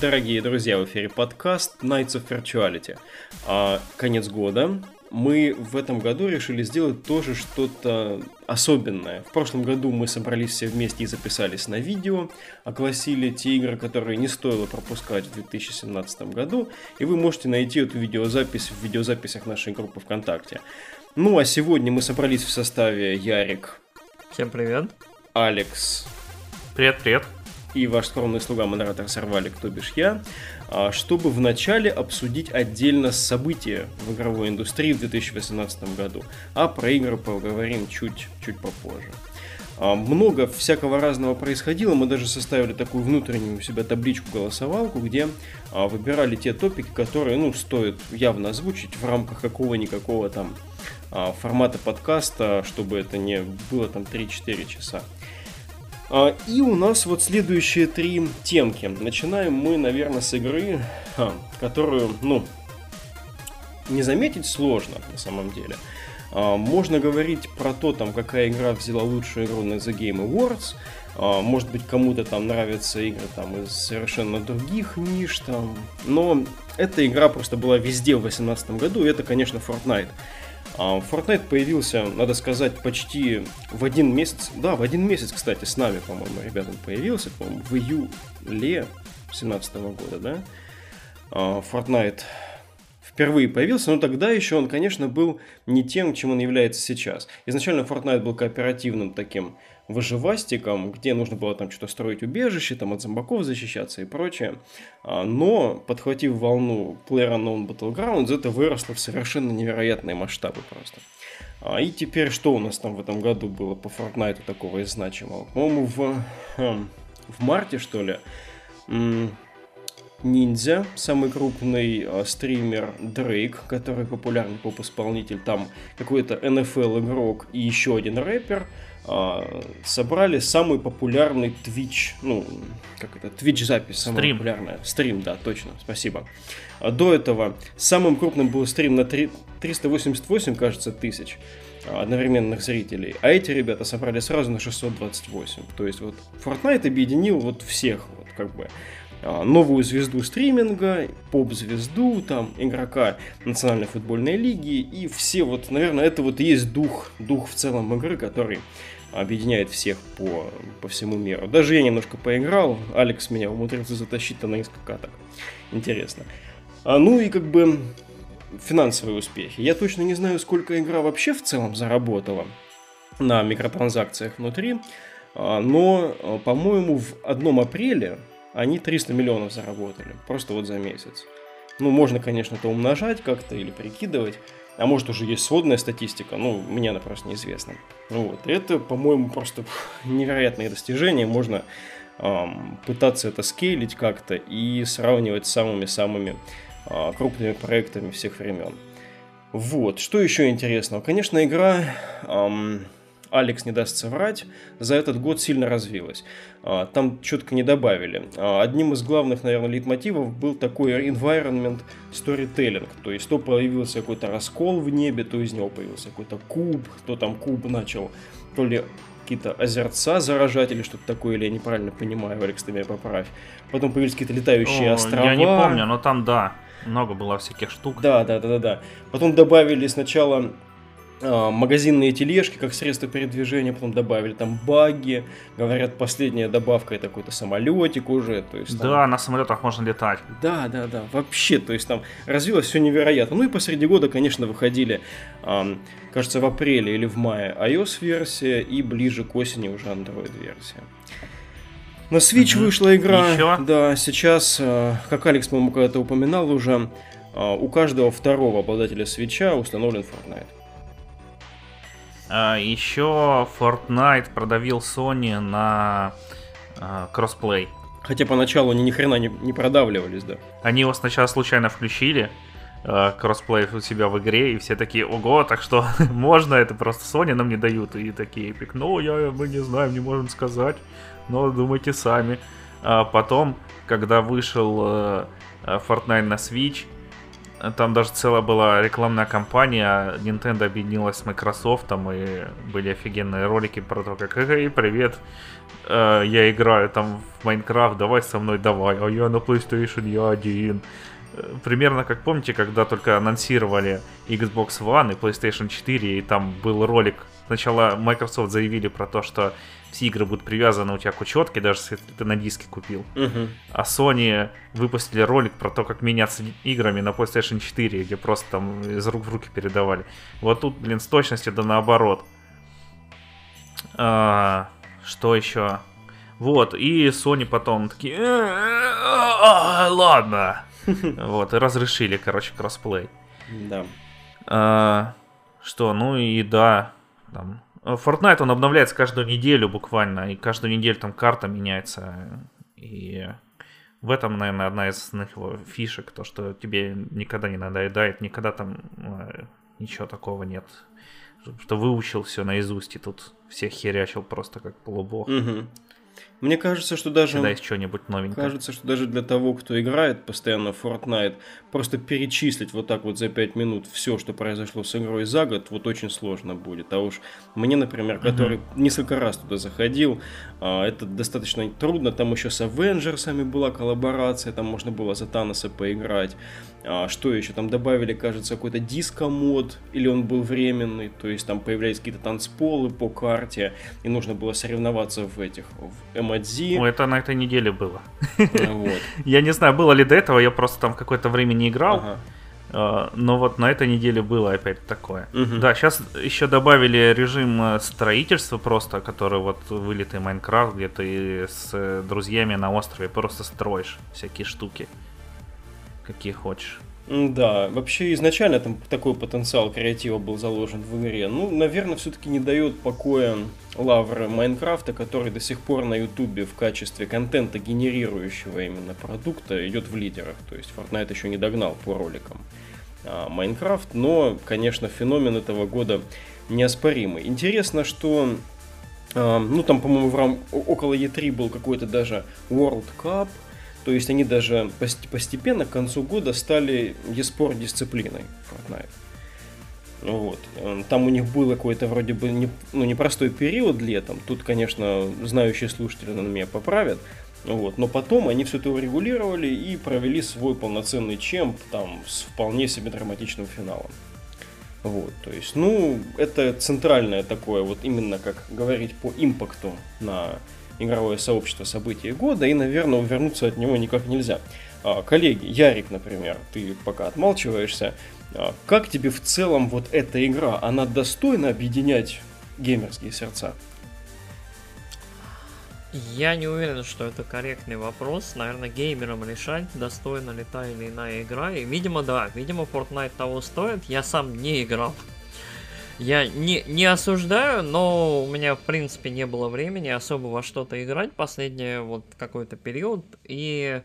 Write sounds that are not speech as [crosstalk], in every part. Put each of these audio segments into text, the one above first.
Дорогие друзья, в эфире подкаст Nights of Virtuality. А, конец года. Мы в этом году решили сделать тоже что-то особенное. В прошлом году мы собрались все вместе и записались на видео, огласили те игры, которые не стоило пропускать в 2017 году, и вы можете найти эту видеозапись в видеозаписях нашей группы ВКонтакте. Ну а сегодня мы собрались в составе Ярик. Всем привет. Алекс. Привет-привет и ваш скромный слуга модератор Сорвалик, то бишь я, а, чтобы вначале обсудить отдельно события в игровой индустрии в 2018 году, а про игры поговорим чуть, чуть попозже. А, много всякого разного происходило, мы даже составили такую внутреннюю у себя табличку-голосовалку, где а, выбирали те топики, которые, ну, стоит явно озвучить в рамках какого-никакого там формата подкаста, чтобы это не было там 3-4 часа. А, и у нас вот следующие три темки. Начинаем мы, наверное, с игры, которую, ну, не заметить сложно на самом деле. А, можно говорить про то, там, какая игра взяла лучшую игру на The Game Awards. А, может быть, кому-то там нравятся игры там, из совершенно других ниш. Там. Но эта игра просто была везде в 2018 году, и это, конечно, Fortnite. А, Fortnite появился, надо сказать, почти в один месяц. Да, в один месяц, кстати, с нами, по-моему, ребятам появился, по-моему, в июле 2017 года, да? А, Fortnite впервые появился, но тогда еще он, конечно, был не тем, чем он является сейчас. Изначально Fortnite был кооперативным таким выживастиком, где нужно было там что-то строить убежище, там от зомбаков защищаться и прочее. А, но, подхватив волну PlayerUnknown Battlegrounds, это выросло в совершенно невероятные масштабы просто. А, и теперь что у нас там в этом году было по Fortnite такого и значимого? По-моему, в, хм, в марте, что ли, Ниндзя, самый крупный э, стример Дрейк, который популярный поп-исполнитель, там какой-то NFL игрок и еще один рэпер – а, собрали самый популярный Twitch, ну, как это, Twitch запись, самая стрим. популярная. Стрим, да, точно, спасибо. А до этого самым крупным был стрим на 3, 388, кажется, тысяч а, одновременных зрителей, а эти ребята собрали сразу на 628. То есть вот Fortnite объединил вот всех, вот как бы новую звезду стриминга, поп-звезду, там, игрока Национальной футбольной лиги, и все вот, наверное, это вот и есть дух, дух в целом игры, который объединяет всех по, по всему миру. Даже я немножко поиграл, Алекс меня умудрился затащить на несколько каток. Интересно. А, ну и как бы финансовые успехи. Я точно не знаю, сколько игра вообще в целом заработала на микротранзакциях внутри, а, но, а, по-моему, в одном апреле они 300 миллионов заработали, просто вот за месяц. Ну, можно, конечно, это умножать как-то или прикидывать, а может уже есть сводная статистика, ну, мне она просто неизвестна. Ну вот, это, по-моему, просто [laughs] невероятное достижение, можно эм, пытаться это скейлить как-то и сравнивать с самыми-самыми э, крупными проектами всех времен. Вот, что еще интересного? Конечно, игра... Эм, Алекс не даст соврать, за этот год сильно развилась. А, там четко не добавили. А, одним из главных, наверное, лейтмотивов был такой environment storytelling. То есть, то появился какой-то раскол в небе, то из него появился какой-то куб, то там куб начал то ли какие-то озерца заражать или что-то такое, или я неправильно понимаю, Алекс, ты меня поправь. Потом появились какие-то летающие О, острова. Я не помню, но там, да, много было всяких штук. Да, да, да, да, да. Потом добавили сначала магазинные тележки как средство передвижения, потом добавили там баги, говорят, последняя добавка это какой-то самолетик уже, то есть... Там... Да, на самолетах можно летать. Да, да, да, вообще, то есть там развилось все невероятно. Ну и посреди года, конечно, выходили, кажется, в апреле или в мае iOS-версия и ближе к осени уже Android-версия. На Switch угу. вышла игра, Еще? да, сейчас, э, как Алекс, по-моему, когда-то упоминал уже, э, у каждого второго обладателя свеча установлен Fortnite. А, Еще Fortnite продавил Sony на а, кроссплей. Хотя поначалу они ни хрена не, не продавливались, да. Они его сначала случайно включили, а, кроссплей у себя в игре, и все такие, ого, так что [laughs] можно, это просто Sony нам не дают. И такие, Epic, ну, я, мы не знаем, не можем сказать, но думайте сами. А потом, когда вышел Fortnite на Switch, там даже целая была рекламная кампания, Nintendo объединилась с Microsoft, там и были офигенные ролики про то, как «Эй, привет, э, я играю там в Майнкрафт, давай со мной, давай, а я на PlayStation, я один». Э, примерно как помните, когда только анонсировали Xbox One и PlayStation 4, и там был ролик. Сначала Microsoft заявили про то, что все игры будут привязаны у тебя к учетке, даже если ты на диске купил. Мгм. А Sony выпустили ролик про то, как меняться играми на PlayStation 4, где просто там из рук в руки передавали. Вот тут, блин, с точностью да наоборот. А, что еще? Вот, и Sony потом такие, «Э, э, а, ладно. [laughs] Вот, и разрешили, короче, кроссплей. Да. А, что, ну и да, там, Fortnite, он обновляется каждую неделю буквально, и каждую неделю там карта меняется, и в этом, наверное, одна из основных его фишек, то, что тебе никогда не надоедает, никогда там э, ничего такого нет, что выучил все наизусть, и тут всех херячил просто как полубог, Мгм. Мне кажется, что даже... всегда есть что-нибудь новенькое. Кажется, что даже для того, кто играет постоянно в Fortnite, просто перечислить вот так вот за 5 минут все, что произошло с игрой за год, вот очень сложно будет. А уж мне, например, который несколько раз туда заходил, а, это достаточно трудно. Там еще с Авенджерсами была коллаборация, там можно было за Таноса поиграть. А, что еще? Там добавили, кажется, какой-то диско-мод, или он был временный, то есть там появлялись какие-то танцполы по карте, и нужно было соревноваться в этих, в Эмодзи. Ну, это на этой неделе было. Вот. [laughs] Я не знаю, было ли до этого, я просто там какое-то время не играл. Ага. А, Но вот на этой неделе было опять такое. Мгм. Да, сейчас еще добавили режим э, строительства просто, который вот вылитый Майнкрафт, где ты с э, друзьями на острове просто строишь всякие штуки, какие хочешь. Да, вообще изначально там такой потенциал креатива был заложен в игре. Ну, наверное, все-таки не дает покоя лавры Майнкрафта, который до сих пор на Ютубе в качестве контента генерирующего именно продукта идет в лидерах. То есть Fortnite еще не догнал по роликам а, Майнкрафт, но, конечно, феномен этого года неоспоримый. Интересно, что а, ну, там, по-моему, в рам... около E3 был какой-то даже World Cup, то есть они даже пост- постепенно к концу года стали e-спорт дисциплиной Fortnite. Ну Вот. Эм, Там у них был какой-то вроде бы не, ну, непростой период летом. Тут, конечно, знающие слушатели на меня поправят. Вот. Но потом они все это урегулировали и провели свой полноценный чемп там с вполне себе драматичным финалом. Вот, то есть, ну, это центральное такое, вот именно как говорить по импакту на игровое сообщество события года, и, наверное, увернуться от него никак нельзя. А, коллеги, Ярик, например, ты пока отмалчиваешься, а, как тебе в целом вот эта игра, она достойна объединять геймерские сердца? Я не уверен, что это корректный вопрос. Наверное, геймерам решать, достойна ли та или иная игра. И, видимо, да, видимо, Fortnite того стоит. Я сам не играл. Я не, не осуждаю, но у меня, в принципе, не было времени особо во что-то играть последний вот какой-то период. И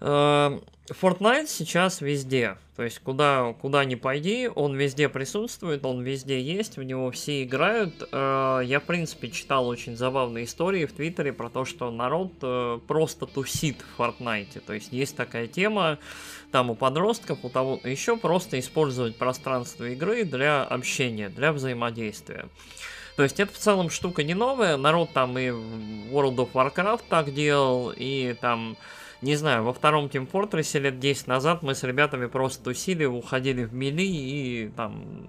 э, Fortnite сейчас везде. То есть куда, куда ни пойди, он везде присутствует, он везде есть, в него все играют. Э, Я, в принципе, читал очень забавные истории в Твиттере про то, что народ э, просто тусит в Fortnite. То есть есть такая тема, там у подростков, у того еще просто использовать пространство игры для общения, для взаимодействия. То есть это в целом штука не новая, народ там и World of Warcraft так делал, и там, не знаю, во втором Team Fortress лет 10 назад мы с ребятами просто тусили, уходили в мили и там,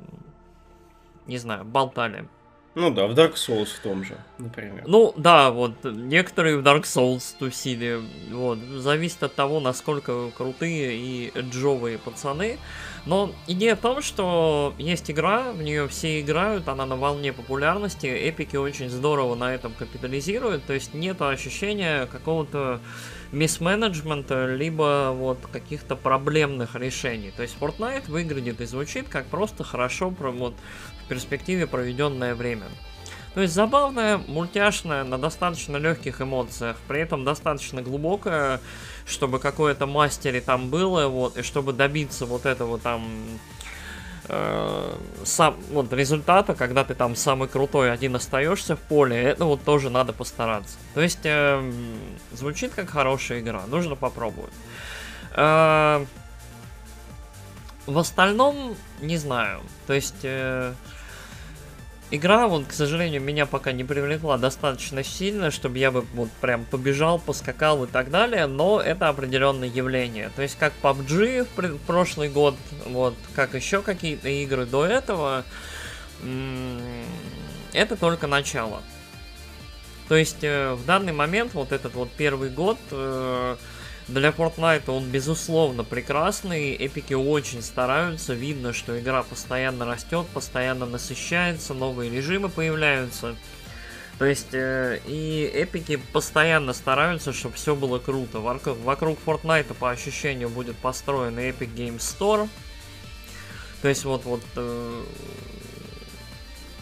не знаю, болтали. Ну да, в Dark Souls в том же, например. Ну, да, вот, некоторые в Dark Souls тусили, вот, зависит от того, насколько крутые и джовые пацаны, но идея в том, что есть игра, в нее все играют, она на волне популярности, эпики очень здорово на этом капитализируют, то есть нет ощущения какого-то мисс-менеджмента, либо вот каких-то проблемных решений. То есть Fortnite выглядит и звучит как просто хорошо про- вот, в перспективе проведенное время. То есть забавная, мультяшная, на достаточно легких эмоциях, при этом достаточно глубокая, чтобы какое-то мастере там было, вот, и чтобы добиться вот этого там э, сам, вот, результата, когда ты там самый крутой один остаешься в поле, это вот тоже надо постараться. То есть эм, звучит как хорошая игра, нужно попробовать. Э, в остальном, не знаю. То есть, э, игра, вот, к сожалению, меня пока не привлекла достаточно сильно, чтобы я бы вот прям побежал, поскакал и так далее, но это определенное явление. То есть, как PUBG в, в прошлый год, вот, как еще какие-то игры до этого, это только начало. То есть, э, в данный момент, вот этот вот первый год... Э, для Fortnite он безусловно прекрасный, эпики очень стараются, видно, что игра постоянно растет, постоянно насыщается, новые режимы появляются. То есть, э, и эпики постоянно стараются, чтобы все было круто. Вокруг, Fortnite, по ощущению, будет построен Epic Game Store. То есть, вот, вот... Э,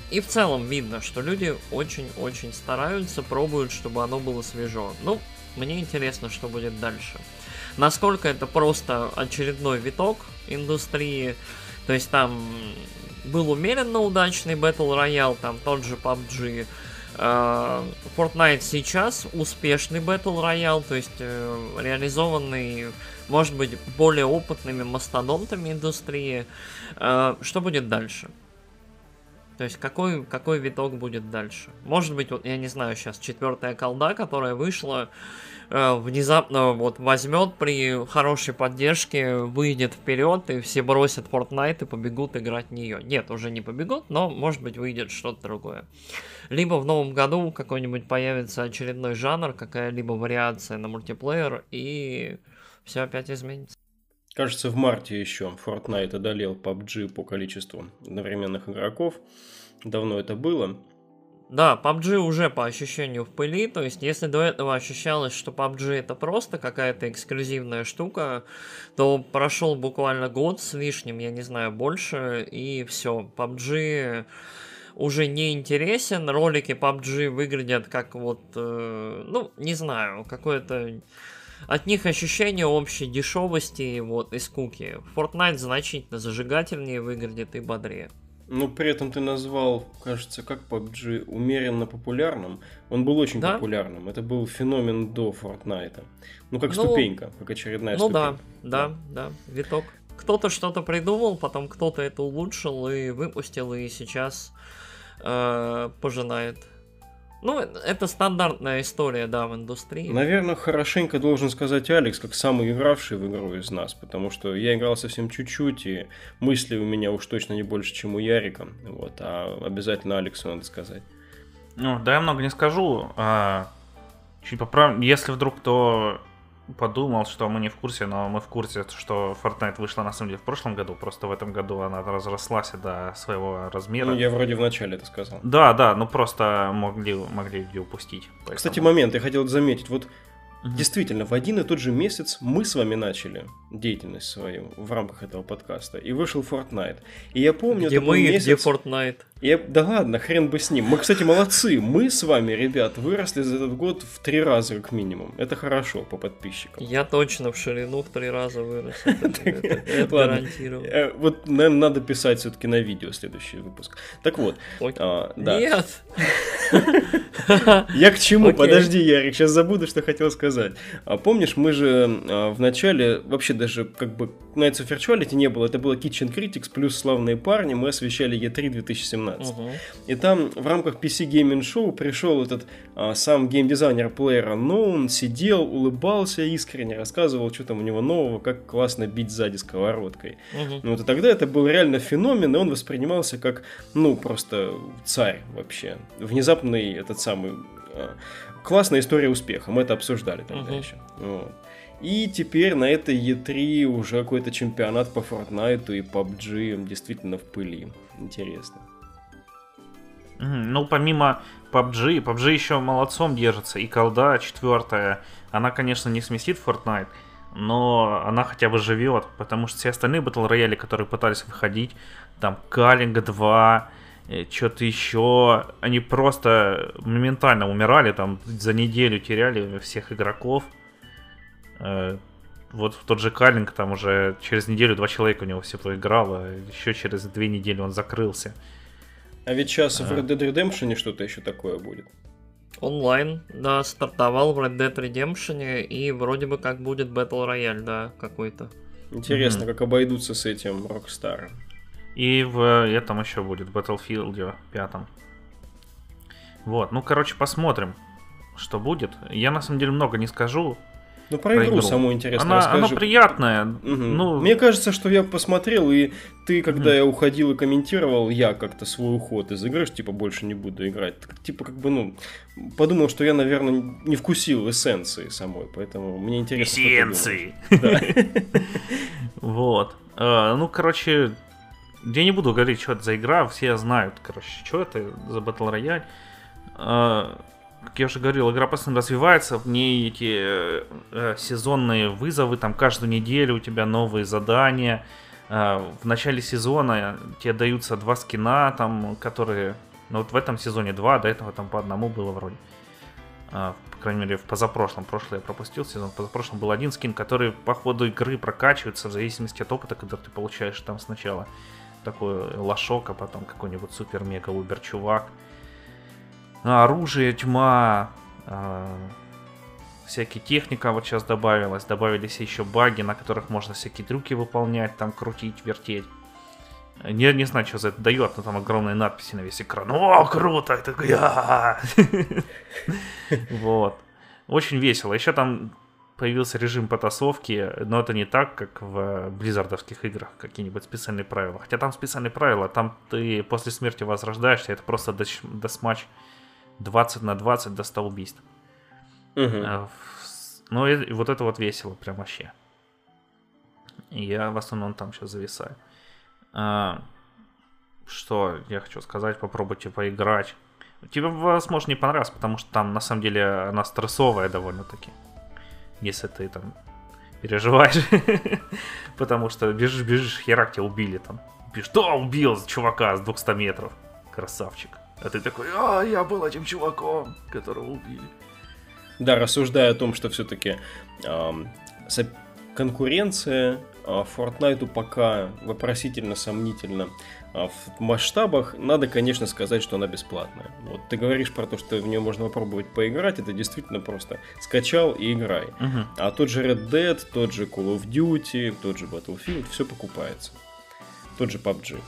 и в целом видно, что люди очень-очень стараются, пробуют, чтобы оно было свежо. Ну, мне интересно, что будет дальше. Насколько это просто очередной виток индустрии. То есть там был умеренно удачный Battle Royale, там тот же PUBG. Uh, Fortnite сейчас успешный Battle Royale, то есть uh, реализованный, может быть, более опытными мастодонтами индустрии. Uh, что будет дальше? То есть какой, какой виток будет дальше? Может быть, вот я не знаю, сейчас четвертая колда, которая вышла, э, внезапно вот возьмет при хорошей поддержке, выйдет вперед, и все бросят Fortnite и побегут играть в нее. Нет, уже не побегут, но может быть выйдет что-то другое. Либо в новом году какой-нибудь появится очередной жанр, какая-либо вариация на мультиплеер, и все опять изменится. Кажется, в марте еще Fortnite одолел PUBG по количеству одновременных игроков. Давно это было. Да, PUBG уже по ощущению в пыли, то есть если до этого ощущалось, что PUBG это просто какая-то эксклюзивная штука, то прошел буквально год с лишним, я не знаю, больше, и все, PUBG уже не интересен, ролики PUBG выглядят как вот, э, ну, не знаю, какое-то от них ощущение общей дешевости вот, и скуки. Fortnite значительно зажигательнее выглядит и бодрее. Но при этом ты назвал, кажется, как PUBG умеренно популярным. Он был очень да? популярным. Это был феномен до Fortnite. Ну, как ну, ступенька, как очередная ну, ступенька. Ну да, да, да, виток. Кто-то что-то придумал, потом кто-то это улучшил и выпустил, и сейчас э, пожинает ну, это стандартная история, да, в индустрии. Наверное, хорошенько должен сказать Алекс, как самый игравший в игру из нас, потому что я играл совсем чуть-чуть, и мысли у меня уж точно не больше, чем у Ярика, вот, а обязательно Алексу надо сказать. Ну, да, я много не скажу. А, чуть поправ... Если вдруг кто подумал, что мы не в курсе, но мы в курсе, что Fortnite вышла на самом деле в прошлом году, просто в этом году она разрослась до своего размера. Ну, я вроде в начале это сказал. Да, да, ну просто могли, могли упустить. Поэтому... Кстати, момент, я хотел заметить, вот Угу. Действительно, в один и тот же месяц мы с вами начали деятельность свою в рамках этого подкаста, и вышел Fortnite. И я помню, где мы, месяц... где Fortnite. Я... Да ладно, хрен бы с ним. Мы, кстати, молодцы. Мы с вами, ребят, выросли за этот год в три раза как минимум. Это хорошо по подписчикам. Я точно в ширину в три раза вырос. [laughs] Гарантирую. Э, вот, наверное, надо писать все-таки на видео следующий выпуск. Так вот. А, Нет. [laughs] Я к чему? Подожди, Ярик, сейчас забуду, что хотел сказать. А помнишь, мы же а, в начале, вообще даже как бы Nights of Virtuality не было, это было Kitchen Critics плюс Славные парни, мы освещали E3 2017. Угу. И там в рамках PC Gaming Show пришел этот а, сам геймдизайнер плеера он сидел, улыбался искренне, рассказывал, что там у него нового, как классно бить сзади сковородкой. Угу. Ну, вот и тогда это был реально феномен, и он воспринимался как, ну, просто царь вообще. Внезапный этот самый... А, классная история успеха, мы это обсуждали тогда угу. еще. Вот. И теперь на этой E3 уже какой-то чемпионат по Fortnite и PUBG действительно в пыли. Интересно. Ну, помимо PUBG, PUBG еще молодцом держится. И колда четвертая, она, конечно, не сместит Fortnite, но она хотя бы живет, потому что все остальные Battle Royale, которые пытались выходить, там Калинг 2, э, что-то еще, они просто моментально умирали, там за неделю теряли всех игроков. Э, вот в тот же Калинг, там уже через неделю два человека у него все поиграло, еще через две недели он закрылся. А ведь сейчас а. в Red Dead Redemption что-то еще такое будет. Онлайн, да, стартовал в Red Dead Redemption, и вроде бы как будет Battle Royale, да, какой-то. Интересно, как обойдутся с этим Rockstar. И в этом еще будет, в Battlefield 5. Вот, ну, короче, посмотрим, что будет. Я, на самом деле, много не скажу. Ну, про, про игру, игру самую интересную она, расскажи. Она приятная. Угу. Ну... Мне кажется, что я посмотрел, и ты, когда угу. я уходил и комментировал, я как-то свой уход из игры, что, типа, больше не буду играть. Типа, как бы, ну, подумал, что я, наверное, не вкусил эссенции самой, поэтому мне интересно. Эссенции! [laughs] Вот. А, ну, короче, я не буду говорить, что это за игра, все знают, короче, что это за Battle Royale. Как я уже говорил, игра постоянно развивается, в ней эти э, э, сезонные вызовы, там каждую неделю у тебя новые задания. Э, в начале сезона тебе даются два скина, там, которые, ну вот в этом сезоне два, до этого там по одному было вроде. Э, по крайней мере, в позапрошлом, прошлый я пропустил сезон, в позапрошлом был один скин, который по ходу игры прокачивается в зависимости от опыта, который ты получаешь там сначала. Такой лошок, а потом какой-нибудь супер-мега-убер-чувак. А, оружие, тьма, э, всякие техника вот сейчас добавилась, добавились еще баги, на которых можно всякие трюки выполнять, там крутить, вертеть. Не, не знаю, что за это дает, но там огромные надписи на весь экран. О, круто! Это [laughs] Вот. Очень весело. Еще там появился режим потасовки, но это не так, как в близзардовских играх, какие-нибудь специальные правила. Хотя там специальные правила, там ты после смерти возрождаешься, это просто десматч 20 на 20 до 100 убийств. Угу. Ну и, вот это вот весело прям вообще. И я в основном там сейчас зависаю. А, что я хочу сказать, попробуйте поиграть. Тебе, возможно, не понравится, потому что там на самом деле она стрессовая довольно-таки. Если ты там переживаешь. [laughs] потому что бежишь, бежишь, херак тебя убили там. Да, убил чувака с 200 метров. Красавчик. А ты такой, а, я был этим чуваком, которого убили. Да, рассуждая о том, что все-таки э, конкуренция э, Fortnite пока вопросительно сомнительно э, в масштабах, надо, конечно, сказать, что она бесплатная. Вот ты говоришь про то, что в нее можно попробовать поиграть, это действительно просто скачал и играй. Угу. А тот же Red Dead, тот же Call of Duty, тот же Battlefield, все покупается. Тот же PUBG.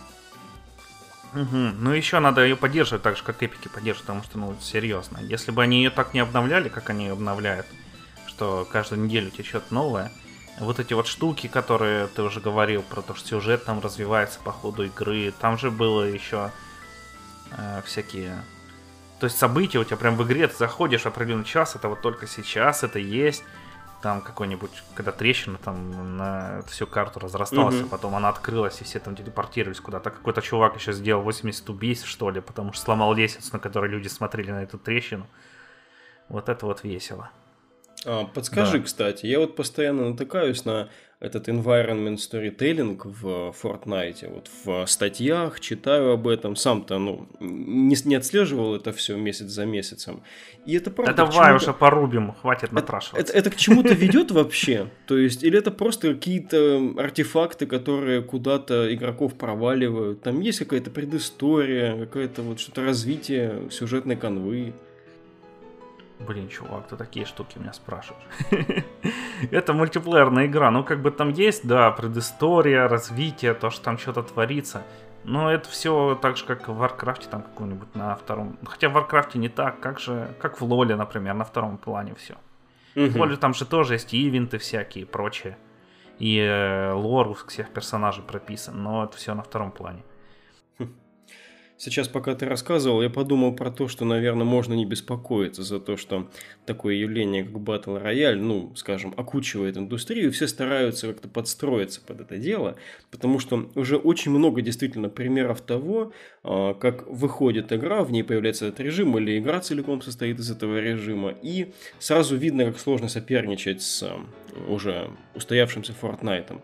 Угу. Ну, еще надо ее поддерживать так же, как эпики поддерживают, потому что, ну, серьезно. Если бы они ее так не обновляли, как они ее обновляют, что каждую неделю что-то новое, вот эти вот штуки, которые ты уже говорил, про то, что сюжет там развивается по ходу игры, там же было еще э, всякие... То есть события у тебя прям в игре, ты заходишь определенный час, это вот только сейчас это есть, там какой-нибудь, когда трещина там на всю карту разрасталась, угу. а потом она открылась, и все там телепортировались куда-то. Какой-то чувак еще сделал 80 убийств, что ли, потому что сломал лестницу, на которой люди смотрели на эту трещину. Вот это вот весело. А, подскажи, да. кстати, я вот постоянно натыкаюсь на этот environment storytelling в Fortnite. Вот в статьях читаю об этом. Сам-то, ну, не, не отслеживал это все месяц за месяцем. И это правда... Да давай уже порубим, хватит напрашиваться. Это, это, это к чему-то ведет вообще? То есть, или это просто какие-то артефакты, которые куда-то игроков проваливают? Там есть какая-то предыстория, какое-то вот что-то развитие сюжетной канвы? Блин, чувак, ты такие штуки меня спрашиваешь. [laughs] Это мультиплеерная игра. Ну, как бы там есть, да, предыстория, развитие, то, что там что-то творится. Но это все так же, как в Варкрафте, там каком-нибудь на втором. Хотя в Варкрафте не так, как же, как в Лоле, например, на втором плане все. В Лоле там же тоже есть ивенты всякие и прочее. И э, лор у всех персонажей прописан, но это все на втором плане. Сейчас, пока ты рассказывал, я подумал про то, что, наверное, можно не беспокоиться за то, что такое явление, как Battle Royale, ну, скажем, окучивает индустрию, все стараются как-то подстроиться под это дело, потому что уже очень много действительно примеров того, а, как выходит игра, в ней появляется этот режим, или игра целиком состоит из этого режима, и сразу видно, как сложно соперничать с уже устоявшимся Fortnite.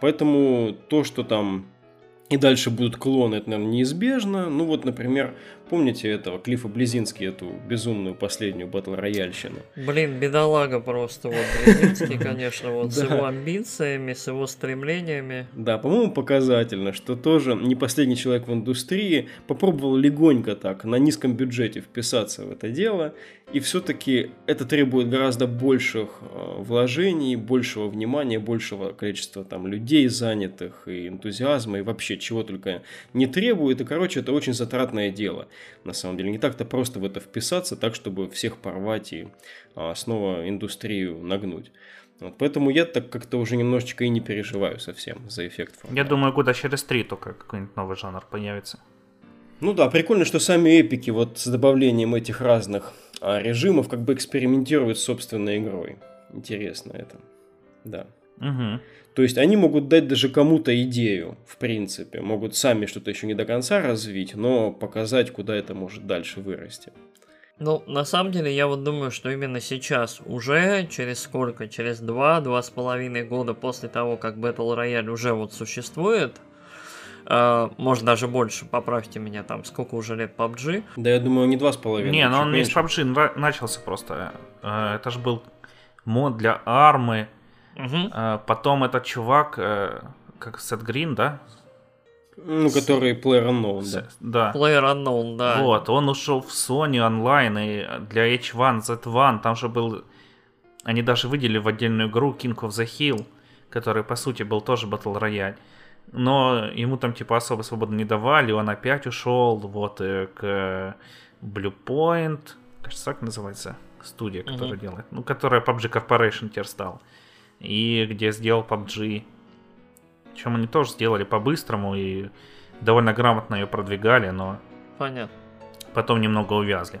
Поэтому то, что там И дальше будут клоны, это, наверное, неизбежно. Ну вот, например, помните этого Клифа Близински, эту безумную последнюю батл рояльщину? Блин, бедолага просто. Вот Близинский, [laughs] конечно, вот с его амбициями, с его стремлениями. Да, по-моему, показательно, что тоже не последний человек в индустрии попробовал легонько так, на низком бюджете вписаться в это дело, и все-таки это требует гораздо больших э, вложений, большего внимания, большего количества там людей занятых, и энтузиазма, и вообще чего только не требует. И, короче, это очень затратное дело. На самом деле, не так-то просто в это вписаться, так, чтобы всех порвать и а, снова индустрию нагнуть. Вот, поэтому я так как-то уже немножечко и не переживаю совсем за эффект формата. Я думаю, года через три только какой-нибудь новый жанр появится. Ну да, прикольно, что сами эпики вот с добавлением этих разных а, режимов как бы экспериментируют с собственной игрой. Интересно это. Да. Угу. То есть они могут дать даже кому-то идею, в принципе. Могут сами что-то еще не до конца развить, но показать, куда это может дальше вырасти. Ну, на самом деле, я вот думаю, что именно сейчас, уже через сколько? Через два, два с половиной года после того, как Battle Royale уже вот существует, Uh, может даже больше, поправьте меня, там сколько уже лет PUBG. Да, я думаю, не два с половиной. Не, но он не с PUBG начался просто. Uh, это же был мод для армы. Uh, потом этот чувак, как Сет Грин, да? Ну, который Player Unknown, да. да. Player Unknown, да. Вот, он ушел в Sony онлайн, и для H1, Z1, там же был... Они даже выделили в отдельную игру King of the Hill, который, по сути, был тоже Battle Royale но ему там типа особо свободы не давали, он опять ушел вот э, к Blue Point, кажется, так называется студия, которая uh-huh. делает, ну, которая PUBG Corporation теперь стал, и где сделал PUBG, чем они тоже сделали по-быстрому и довольно грамотно ее продвигали, но Понятно. потом немного увязли.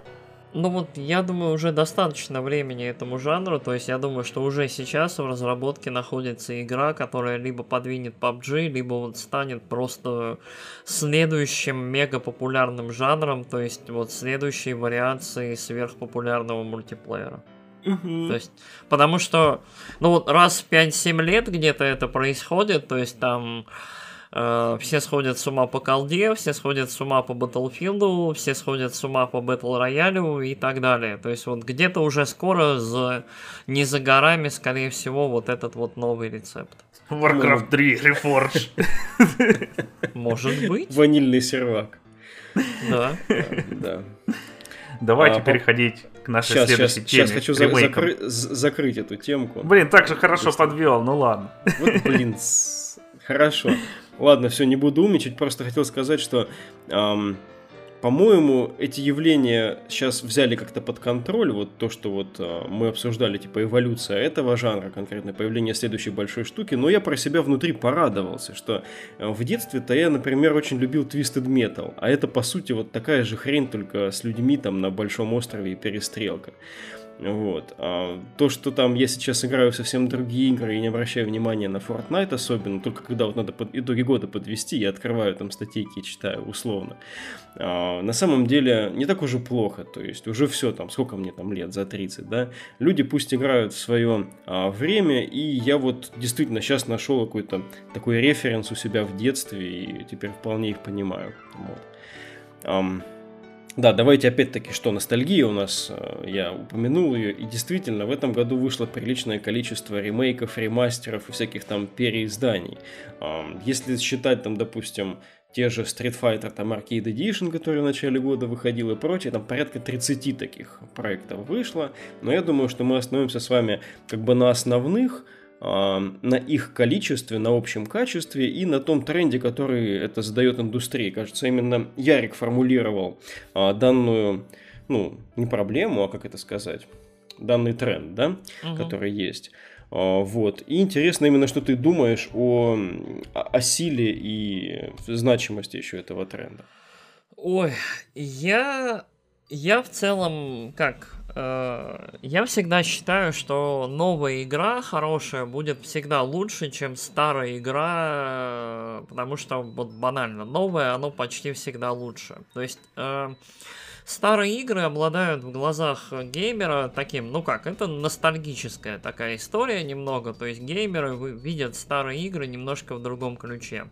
Ну вот, я думаю, уже достаточно времени этому жанру, то есть я думаю, что уже сейчас в разработке находится игра, которая либо подвинет PUBG, либо вот станет просто следующим мега популярным жанром, то есть вот следующей вариацией сверхпопулярного мультиплеера. Угу. То есть, потому что, ну вот раз в 5-7 лет где-то это происходит, то есть там Э, все сходят с ума по колде, все сходят с ума по Battlefield, все сходят с ума по Battle Royale и так далее. То есть вот где-то уже скоро, за, не за горами, скорее всего, вот этот вот новый рецепт. Warcraft 3 Reforge. Может быть. Ванильный сервак. Да. Да. Давайте а, переходить к нашей сейчас, следующей сейчас, теме. Сейчас хочу за- закры- закрыть эту темку. Блин, так же хорошо Быстро. подвел, ну ладно. Вот, блин, хорошо. Ладно, все, не буду умничать, просто хотел сказать, что, эм, по-моему, эти явления сейчас взяли как-то под контроль, вот то, что вот э, мы обсуждали, типа эволюция этого жанра, конкретно появление следующей большой штуки, но я про себя внутри порадовался, что э, в детстве-то я, например, очень любил Twisted Metal, а это, по сути, вот такая же хрень, только с людьми там на Большом острове и перестрелка. Вот. А то, что там я сейчас играю совсем другие игры и не обращаю внимания на Fortnite особенно, только когда вот надо под итоги года подвести, я открываю там статейки и читаю условно. А, на самом деле не так уже плохо, то есть уже все там, сколько мне там лет, за 30, да? Люди пусть играют в свое а, время, и я вот действительно сейчас нашел какой-то такой референс у себя в детстве, и теперь вполне их понимаю. Вот. Um, да, давайте опять-таки, что ностальгия у нас, э, я упомянул ее, и действительно в этом году вышло приличное количество ремейков, ремастеров и всяких там переизданий. Если считать там, допустим, те же Street Fighter, там Arcade Edition, который в начале года выходил и прочее, там порядка 30 таких проектов вышло, но я думаю, что мы остановимся с вами как бы на основных, на их количестве, на общем качестве и на том тренде, который это задает индустрии. Кажется, именно Ярик формулировал а, данную, ну, не проблему, а как это сказать, данный тренд, да, угу. который есть. А, вот. И интересно именно, что ты думаешь о, о силе и значимости еще этого тренда. Ой, я, я в целом, как, Э, я всегда считаю, что новая игра хорошая будет всегда лучше, чем старая игра, э, потому что вот банально новая, оно почти всегда лучше. То есть э, старые игры обладают в глазах геймера таким, ну как, это ностальгическая такая история немного, то есть геймеры видят старые игры немножко в другом ключе.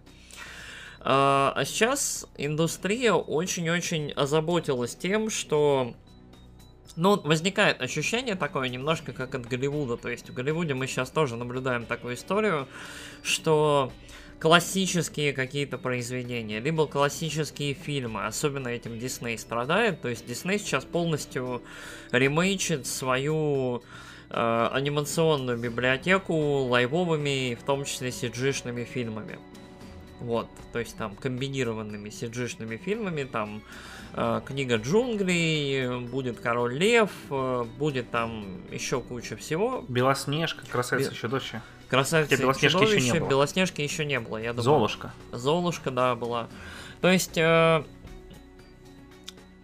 А, а сейчас индустрия очень-очень озаботилась тем, что ну, возникает ощущение такое немножко как от Голливуда. То есть в Голливуде мы сейчас тоже наблюдаем такую историю, что классические какие-то произведения, либо классические фильмы, особенно этим Дисней страдает. То есть Дисней сейчас полностью ремейчит свою э, анимационную библиотеку лайвовыми, в том числе cg фильмами. Вот, то есть там комбинированными cg фильмами, там э, книга джунглей, будет король лев, э, будет там еще куча всего. Белоснежка, красавица Бе... еще дочь. Красавица Хотя Белоснежки еще не было. Белоснежки еще не было, я думаю. Золушка. Золушка, да, была. То есть э,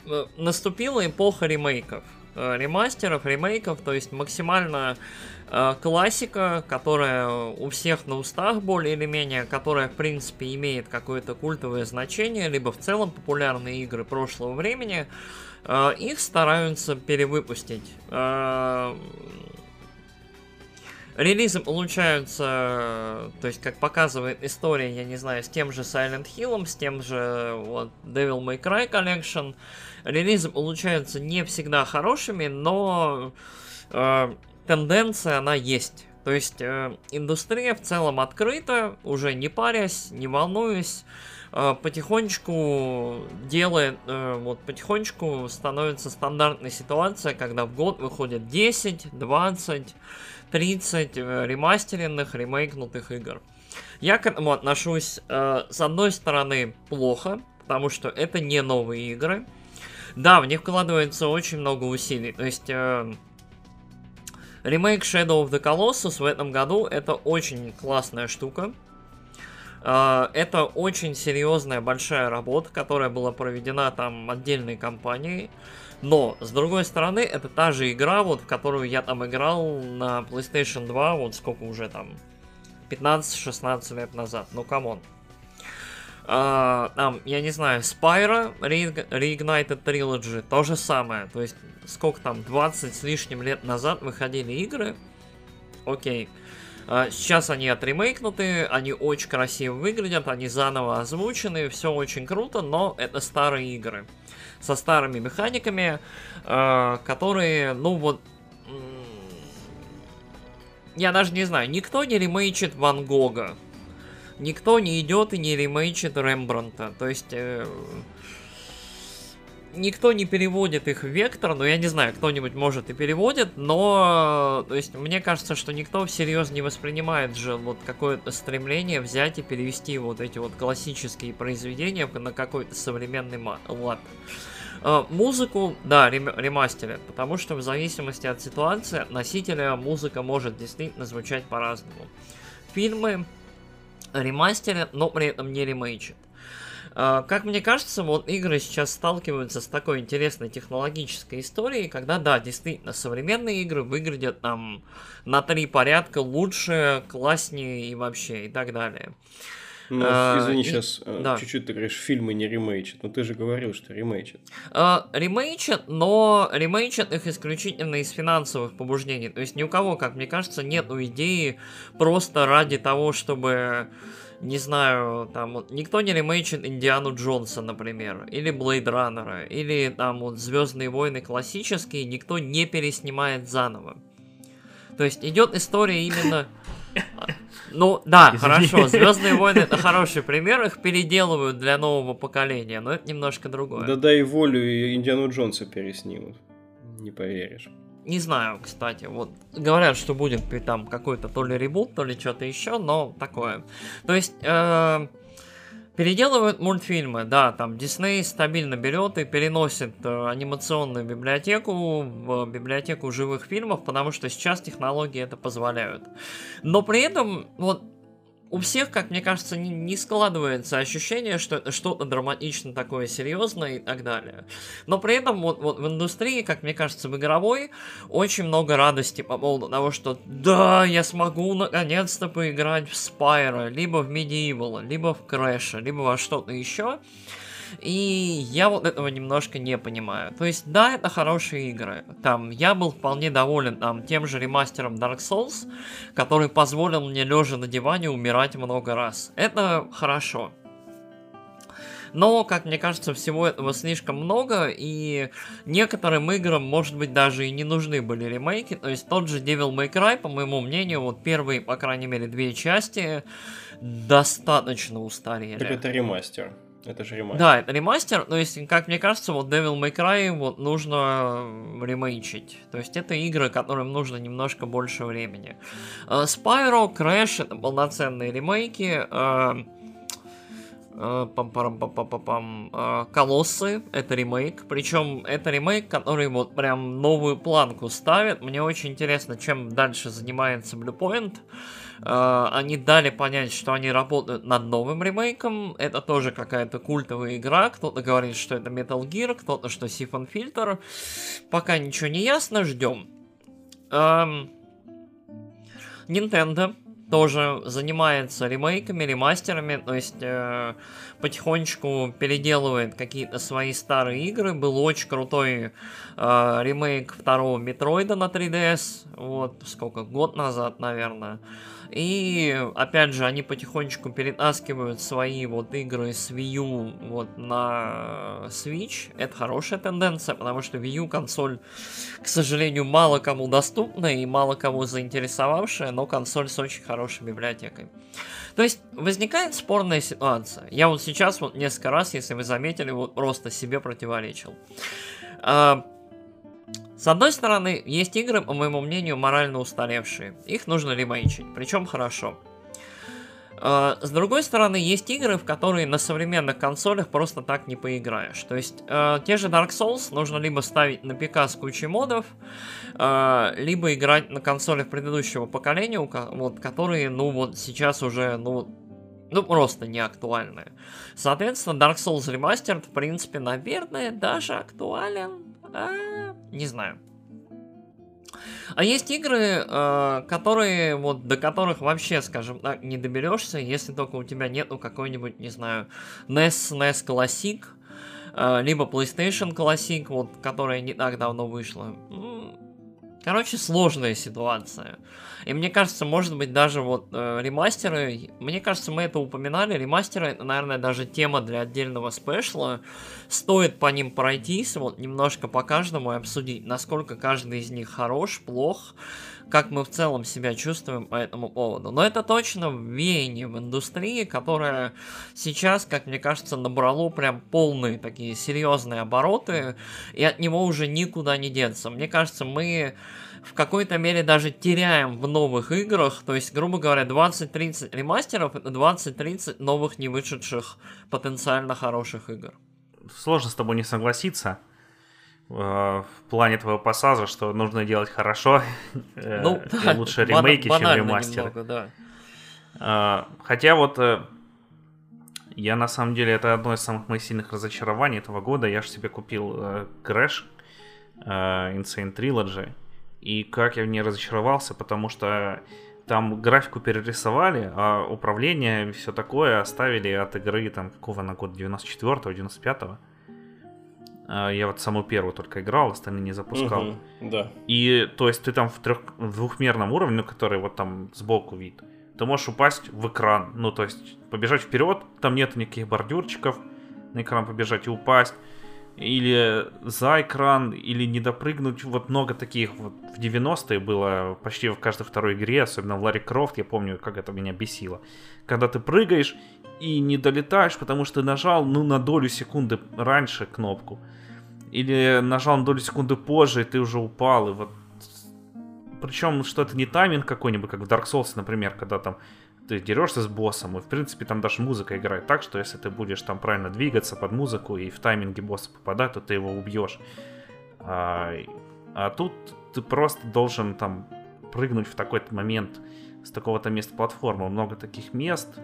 э, наступила эпоха ремейков. Э, ремастеров, ремейков, то есть максимально классика, которая у всех на устах более или менее, которая в принципе имеет какое-то культовое значение, либо в целом популярные игры прошлого времени, э, их стараются перевыпустить. Э, Релизы получаются, то есть, как показывает история, я не знаю, с тем же Silent Hill, с тем же вот, Devil May Cry Collection. Релизы получаются не всегда хорошими, но э, тенденция, она есть. То есть, э, индустрия в целом открыта, уже не парясь, не волнуясь, э, потихонечку делает, э, вот потихонечку становится стандартная ситуация, когда в год выходит 10, 20 30 э, ремастеренных, ремейкнутых игр. Я к этому отношусь, э, с одной стороны, плохо, потому что это не новые игры. Да, в них вкладывается очень много усилий. То есть, э, ремейк Shadow of the Colossus в этом году это очень классная штука. Э, это очень серьезная большая работа, которая была проведена там отдельной компанией. Но, с другой стороны, это та же игра, вот, в которую я там играл на PlayStation 2, вот сколько уже там, 15-16 лет назад, ну come on. А, там, я не знаю, Spyro Re Reignited Trilogy, то же самое. То есть, сколько там, 20 с лишним лет назад выходили игры. Окей. А, сейчас они отремейкнуты, они очень красиво выглядят, они заново озвучены, все очень круто, но это старые игры со старыми механиками, э, которые, ну вот, я даже не знаю, никто не ремейчит Ван Гога, никто не идет и не ремейчит Рембранта, то есть... Э, никто не переводит их в вектор, но я не знаю, кто-нибудь может и переводит, но, то есть, мне кажется, что никто всерьез не воспринимает же вот какое-то стремление взять и перевести вот эти вот классические произведения на какой-то современный лад. Uh, музыку, да, рем ремастерят, потому что в зависимости от ситуации, носителя, музыка может действительно звучать по-разному. Фильмы ремастерят, но при этом не ремейчат. Uh, как мне кажется, вот игры сейчас сталкиваются с такой интересной технологической историей, когда, да, действительно, современные игры выглядят там на три порядка лучше, класснее и вообще, и так далее. Ну, а, извини, и... сейчас э, да. чуть-чуть ты говоришь, фильмы не ремейчат, но ты же говорил, что ремейчат. А, ремейчат, но ремейчат их исключительно из финансовых побуждений. То есть ни у кого, как мне кажется, нет идеи просто ради того, чтобы не знаю, там, вот, никто не ремейчит Индиану Джонса, например, или Блейд Раннера, или там вот Звездные войны классические, никто не переснимает заново. То есть идет история именно ну да, Извини. хорошо. Звездные войны это хороший пример, их переделывают для нового поколения, но это немножко другое. Да дай волю и Индиану Джонса переснимут. Не поверишь. Не знаю, кстати, вот говорят, что будет там какой-то то ли ребут, то ли что-то еще, но такое. То есть, э, Переделывают мультфильмы, да, там Дисней стабильно берет и переносит э, анимационную библиотеку в библиотеку живых фильмов, потому что сейчас технологии это позволяют. Но при этом, вот у всех, как мне кажется, не, не складывается ощущение, что это что-то драматично такое серьезное и так далее. Но при этом вот, вот в индустрии, как мне кажется, в игровой, очень много радости по поводу того, что да, я смогу наконец-то поиграть в Spyro, либо в Medieval, либо в Crash, либо во что-то еще. И я вот этого немножко не понимаю. То есть, да, это хорошие игры. Там, я был вполне доволен там тем же ремастером Dark Souls, который позволил мне лежа на диване умирать много раз. Это хорошо. Но, как мне кажется, всего этого слишком много, и некоторым играм, может быть, даже и не нужны были ремейки. То есть тот же Devil May Cry, по моему мнению, вот первые, по крайней мере, две части достаточно устарели. Так это ремастер. Это же ремастер. Да, это ремастер, но если, как мне кажется, вот Devil May Cry вот нужно ремейчить. То есть это игры, которым нужно немножко больше времени. Uh, Spyro, Crash это полноценные ремейки. Uh, пам парам пам пам пам Колоссы это ремейк, причем это ремейк, который вот прям новую планку ставит. Мне очень интересно, чем дальше занимается Bluepoint. Uh, они дали понять, что они работают над новым ремейком. Это тоже какая-то культовая игра. Кто-то говорит, что это Metal Gear, кто-то, что Siphon Filter. Пока ничего не ясно, ждем. Um, Nintendo тоже занимается ремейками, ремастерами, то есть э, потихонечку переделывает какие-то свои старые игры. Был очень крутой э, ремейк второго Метроида на 3DS, вот сколько, год назад, наверное. И, опять же, они потихонечку перетаскивают свои вот игры с Wii U вот на Switch. Это хорошая тенденция, потому что Wii U консоль, к сожалению, мало кому доступна и мало кого заинтересовавшая, но консоль с очень хорошей библиотекой. То есть возникает спорная ситуация. Я вот сейчас вот несколько раз, если вы заметили, вот просто себе противоречил. С одной стороны, есть игры, по моему мнению, морально устаревшие. Их нужно ремейчить, причем хорошо. А, с другой стороны, есть игры, в которые на современных консолях просто так не поиграешь. То есть, э, те же Dark Souls нужно либо ставить на ПК с кучей модов, э, либо играть на консолях предыдущего поколения, вот, которые, ну, вот сейчас уже, ну, ну, просто не актуальны. Соответственно, Dark Souls Remastered, в принципе, наверное, даже актуален. А, не знаю. А есть игры, э, которые, вот, до которых вообще, скажем так, не доберешься, если только у тебя нету какой-нибудь, не знаю, NES, NES Classic, э, либо PlayStation Classic, вот, которая не так давно вышла. Короче, сложная ситуация. И мне кажется, может быть, даже вот э, ремастеры, мне кажется, мы это упоминали, ремастеры, это, наверное, даже тема для отдельного спешла. Стоит по ним пройтись, вот немножко по каждому и обсудить, насколько каждый из них хорош, плох, как мы в целом себя чувствуем по этому поводу. Но это точно веяние в индустрии, которое сейчас, как мне кажется, набрало прям полные такие серьезные обороты, и от него уже никуда не деться. Мне кажется, мы в какой-то мере даже теряем в новых играх. То есть, грубо говоря, 20-30 ремастеров это 20-30 новых не вышедших потенциально хороших игр. Сложно с тобой не согласиться в плане твоего пассажа, что нужно делать хорошо. [laughs] Э, ну, да, лучше ремейки, чем ремастеры. Немного, да. Э, хотя вот я на самом деле, это одно из самых моих сильных разочарований этого года. Я же себе купил Crash Insane Trilogy. И как я в ней разочаровался, потому что там графику перерисовали, а управление и все такое оставили от игры там какого на год 94-го, 95-го. А, я вот саму первую только играл, остальные не запускал. Угу, да. И то есть ты там в, трех, в двухмерном уровне, ну, который вот там сбоку вид, ты можешь упасть в экран. Ну, то есть побежать вперед, там нет никаких бордюрчиков, на экран побежать и упасть или за экран, или не допрыгнуть. Вот много таких вот в 90-е было почти в каждой второй игре, особенно в Ларри Крофт, я помню, как это меня бесило. Когда ты прыгаешь и не долетаешь, потому что ты нажал, ну, на долю секунды раньше кнопку. Или нажал на долю секунды позже, и ты уже упал, и вот... Причем, что это не тайминг какой-нибудь, как в Dark Souls, например, когда там ты дерешься с боссом, и в принципе там даже музыка играет так, что если ты будешь там правильно двигаться под музыку и в тайминге босса попадать, то ты его убьешь. А, а тут ты просто должен там прыгнуть в такой-то момент с такого-то места платформы. Много таких мест.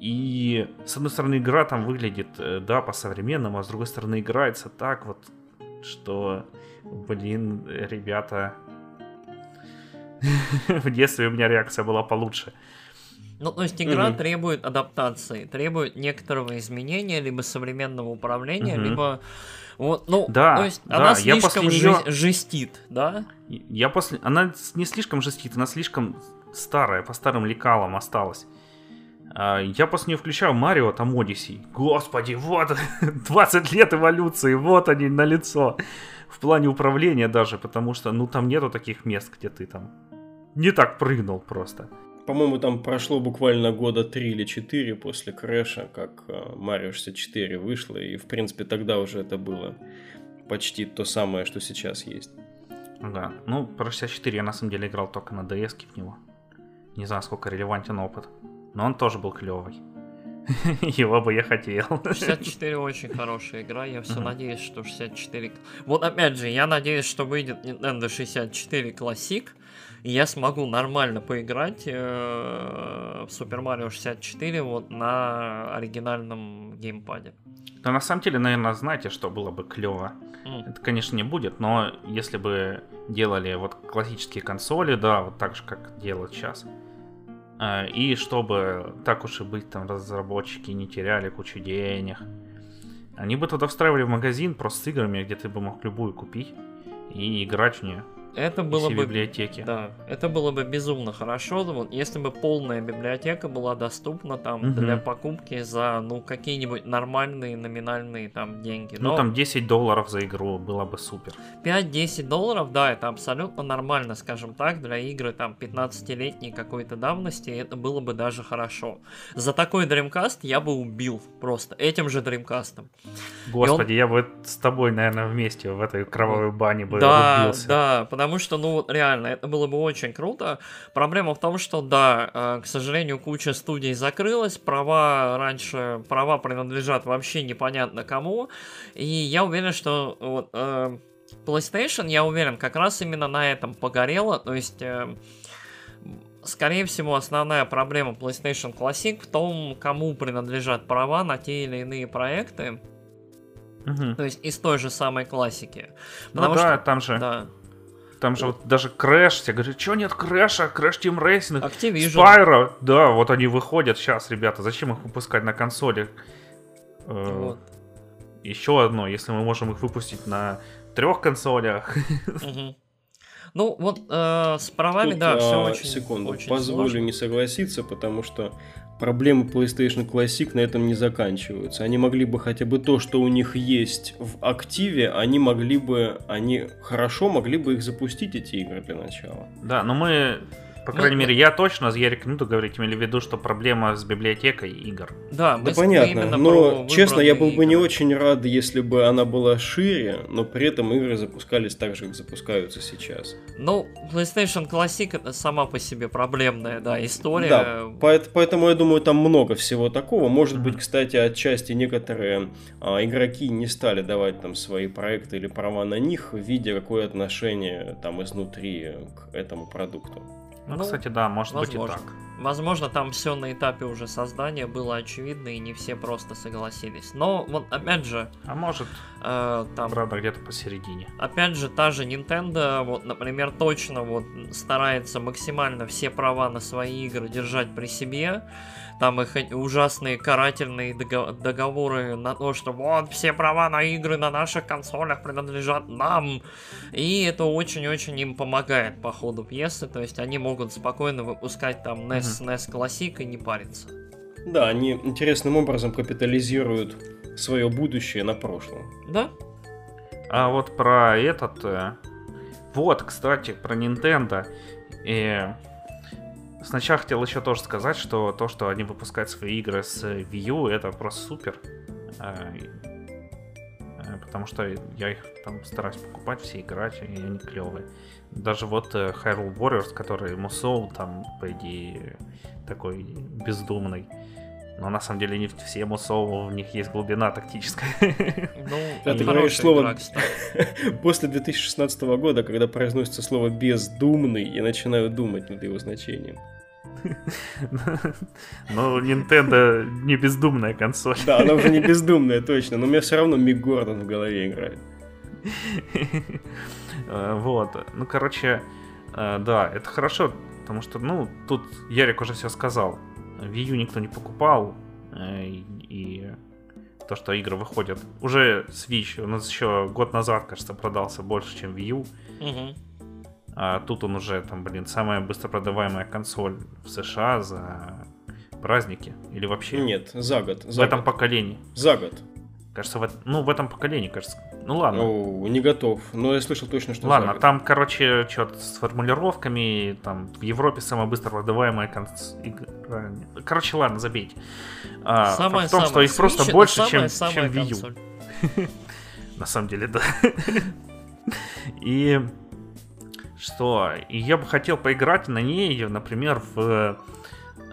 И с одной стороны игра там выглядит, э, да, по-современному, а с другой стороны играется так вот, что, блин, ребята, [laughs] в детстве у меня реакция была получше. Ну, то есть игра mm-hmm. требует адаптации, требует некоторого изменения, либо современного управления, mm-hmm. либо вот, ну, да, то есть да, она слишком я нее... жестит, да? Я после, она не слишком жестит, она слишком старая, по старым лекалам осталась. А, Я после нее включал Марио, там Одиссей. Господи, вот [laughs] 20 лет эволюции, вот они на лицо. В плане управления даже, потому что, ну, там нету таких мест, где ты там не так прыгнул просто. По-моему, там прошло буквально года 3 или 4 после Крэша, как э, Mario 64 вышло, и, в принципе, тогда уже это было почти то самое, что сейчас есть. Да, ну, про 64 я на самом деле играл только на DS в него. Не знаю, сколько релевантен опыт. Но он тоже был клевый. [laughs] Его бы я хотел. 64 очень хорошая игра, я все надеюсь, что 64... Вот опять же, я надеюсь, что выйдет Nintendo 64 Classic, и я смогу нормально поиграть э, в Super Mario 64 вот на оригинальном геймпаде. Да на самом деле, наверное, знаете, что было бы клево? М. Это, конечно, не будет, но если бы делали вот классические консоли, да, вот так же, как делают сейчас, и чтобы, так уж и быть, там разработчики не теряли кучу денег, они бы туда встраивали в магазин просто с играми, где ты бы мог любую купить и играть в нее. Это Было бы... библиотеки. Да, это было бы безумно хорошо, вот, если бы полная библиотека была доступна там Мгм. для покупки за, ну, какие-нибудь нормальные номинальные там деньги. Ну, Но- там 10 долларов за игру было бы супер. 5-10 долларов, да, это абсолютно нормально, скажем так, для игры там 15-летней какой-то давности, это было бы даже хорошо. За такой Dreamcast я бы убил просто этим же Dreamcast. Господи, я бы с тобой, наверное, вместе в этой кровавой бане бы Да, рубился. да, потому что, ну, вот реально, это было бы очень круто. Проблема в том, что, да, э, к сожалению, куча студий закрылась, права раньше, права принадлежат вообще непонятно кому, и я уверен, что вот, э, PlayStation, я уверен, как раз именно на этом погорело, то есть... э, Скорее всего, основная проблема PlayStation Classic в том, кому принадлежат права на те или иные проекты, Мгм. то есть из той же самой классики. Ну Потому да, что- там же, Да, там же вот даже Crash, я говорю, что нет Crash, Crash Team Racing, Activision. Spyro, да, вот они выходят сейчас, ребята, зачем их выпускать на консоли? Э, Вот. Еще одно, если мы можем их выпустить на трех консолях. [laughs] Ну, вот э, с правами, Тут, да, все а, очень Секунду, очень позволю сложно. не согласиться, потому что проблемы PlayStation Classic на этом не заканчиваются. Они могли бы хотя бы то, что у них есть в активе, они могли бы, они хорошо могли бы их запустить, эти игры для начала. Да, но мы, по Ну, крайней ну- мере, я точно, я рекомендую говорить, имели в виду, что проблема с библиотекой игр. Да, Да понятно, но честно, я был выбранные бы не игры. очень рад, если бы она была шире, но при этом игры запускались так же, как запускаются сейчас. Ну, PlayStation Classic это сама по себе проблемная, да, история. Да, поэт- поэтому я думаю, там много всего такого. Может Мгм. быть, кстати, отчасти некоторые а, игроки не стали давать там свои проекты или права на них, видя какое отношение там изнутри к этому продукту. Ну, Ну, кстати, да, может быть и возможно. так. Возможно, там все на этапе уже создания было очевидно, и не все просто согласились. Но вот опять же, А может, э, там правда, где-то посередине. Опять же, та же Nintendo, вот, например, точно вот старается максимально все права на свои игры держать при себе. Там их ужасные карательные дого- договоры на то, что вот все права на игры на наших консолях принадлежат нам. И это очень-очень им помогает по ходу пьесы. То есть они могут спокойно выпускать там NES, NES Classic и не париться. Да, они интересным образом капитализируют свое будущее на прошлом. Да? А вот про этот... э, Вот, кстати, про Nintendo. И сначала хотел еще тоже сказать, что то, что они выпускают свои игры с Wii U, это просто супер. Э, э, Потому что я их там стараюсь покупать, все играть, и они клевые. Даже вот э, Hyrule Warriors, который Musou, там, по идее, такой бездумный. Но на самом деле не все Musou, в них есть глубина тактическая. [laughs] Ну, Да, ты говоришь слово- игра. [laughs] После 2016 года, когда произносится слово «бездумный», я начинаю думать над его значением. [laughs] Ну, Nintendo не бездумная консоль. Да, она уже не бездумная, точно, но у меня все равно Мик Гордон в голове играет. Э, Вот. Ну, короче, э, да, это хорошо, потому что, ну, тут Ярик уже все сказал. Wii U никто не покупал, э, и то, что игры выходят. Уже Switch у нас еще год назад, кажется, продался больше, чем Wii U. А тут он уже, там, блин, самая быстро продаваемая консоль в США за праздники или вообще? Нет, за год. За в этом год. поколении. За год. Кажется, в, ну, в этом поколении, кажется. Ну ладно. О, не готов. Но я слышал точно, что Ладно, там, короче, что-то с формулировками, там, в Европе самая быстро продаваемая конц... игра. Короче, ладно, забейте. А, Самая, факт в том, что их просто больше, чем, чем Wii U. [laughs] На самом деле, да. И что? И я бы хотел поиграть на ней, например, в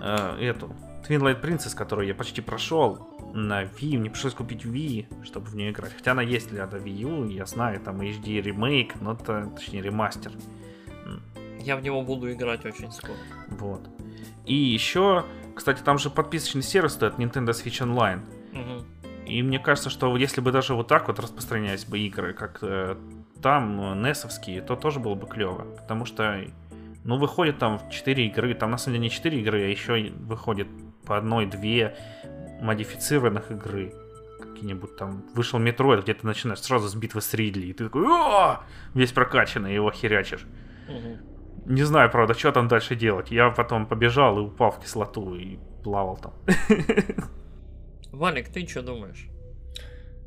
э, эту Twin Light Princess, которую я почти прошел на Wii. Мне пришлось купить Wii, чтобы в нее играть. Хотя она есть для Wii U, я знаю, там HD ремейк, но это, точнее, ремастер. Я в него буду играть очень скоро. Вот. И еще, кстати, там же подписочный сервис стоит Nintendo Switch Online. Мгм. И мне кажется, что если бы даже вот так вот распространялись бы игры, как э, там, несовские, то тоже было бы клево. Потому что, ну, выходит там 4 игры, там на самом деле не 4 игры, а еще выходит по одной-две модифицированных игры. Какие-нибудь там, вышел Metroid, где ты начинаешь сразу с битвы с Ридли, и ты такой, «О!» весь прокачанный, его херячишь. Мгм. Не знаю, правда, что там дальше делать. Я потом побежал и упал в кислоту и плавал там. [laughs] Валик, ты что думаешь?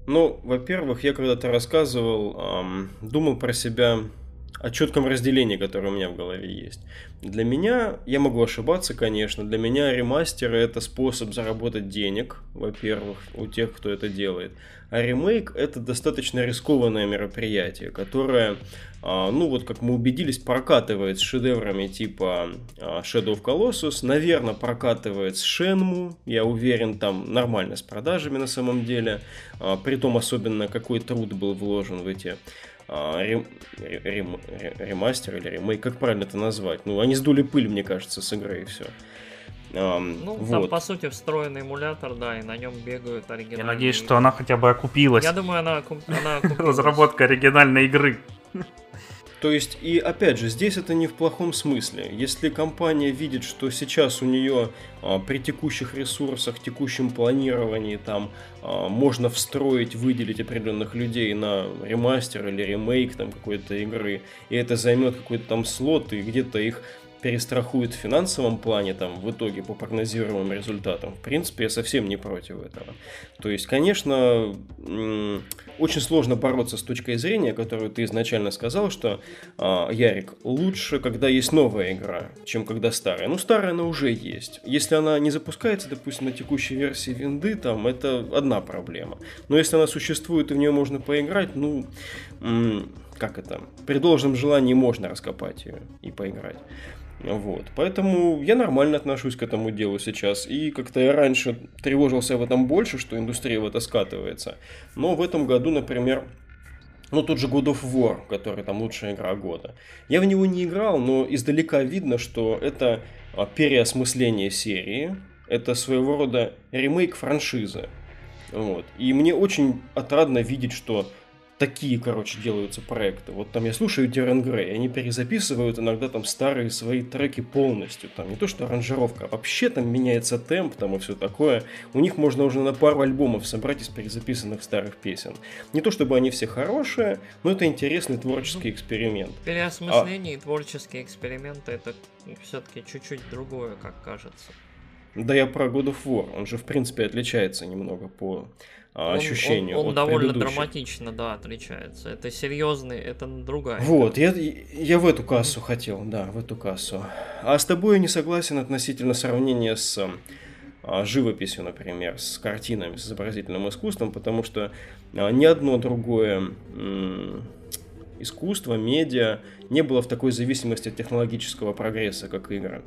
Ну, во-первых, я когда-то рассказывал, ам, думал про себя о четком разделении, которое у меня в голове есть. Для меня, я могу ошибаться, конечно, для меня ремастеры это способ заработать денег, во-первых, у тех, кто это делает. А ремейк это достаточно рискованное мероприятие, которое, а, ну вот как мы убедились, прокатывает с шедеврами типа а, Shadow of Colossus, наверное, прокатывает с Shenmue, я уверен, там нормально с продажами на самом деле, а, притом особенно какой труд был вложен в эти рем- рем- ре- ремастер или ремейк, как правильно это назвать? Ну, они сдули пыль, мне кажется, с игры и все. Ну, там, по сути, встроенный эмулятор, да, и на нем бегают оригинальные... Я надеюсь, что она хотя бы окупилась. Я думаю, она, окуп- она [laughs] окупилась. Разработка оригинальной игры. То есть, и опять же, здесь это не в плохом смысле. Если компания видит, что сейчас у нее а, при текущих ресурсах, текущем планировании там а, можно встроить, выделить определенных людей на ремастер или ремейк там какой-то игры, и это займет какой-то там слот, и где-то их перестрахует в финансовом плане там в итоге по прогнозируемым результатам. В принципе, я совсем не против этого. То есть, конечно, очень сложно бороться с точкой зрения, которую ты изначально сказал, что а, Ярик, лучше, когда есть новая игра, чем когда старая. Ну, старая она уже есть. Если она не запускается, допустим, на текущей версии винды, там, это одна проблема. Но если она существует и в нее можно поиграть, ну, м, как это, при должном желании можно раскопать ее и поиграть. Вот. Поэтому я нормально отношусь к этому делу сейчас. И как-то я раньше тревожился в этом больше, что индустрия в это скатывается. Но в этом году, например, ну, тот же God of War, который там лучшая игра года. Я в него не играл, но издалека видно, что это а, переосмысление серии. Это своего рода ремейк франшизы. Вот. И мне очень отрадно видеть, что такие, короче, делаются проекты. Вот там я слушаю Дерен Грей, они перезаписывают иногда там старые свои треки полностью. Там не то, что аранжировка, а вообще там меняется темп там и все такое. У них можно уже на пару альбомов собрать из перезаписанных старых песен. Не то, чтобы они все хорошие, но это интересный творческий эксперимент. Переосмысление и творческие эксперименты это все-таки чуть-чуть другое, как кажется. Да я про God of War, он же в принципе отличается немного по а, Он- ощущению. Он, он от довольно предыдущих. драматично, да, отличается. Это серьезный, это другая. Вот, я, я в эту кассу хотел, да, в эту кассу. А с тобой я не согласен относительно сравнения с а, живописью, например, с картинами, с изобразительным искусством, потому что а, ни одно другое м, искусство, медиа не было в такой зависимости от технологического прогресса, как игры.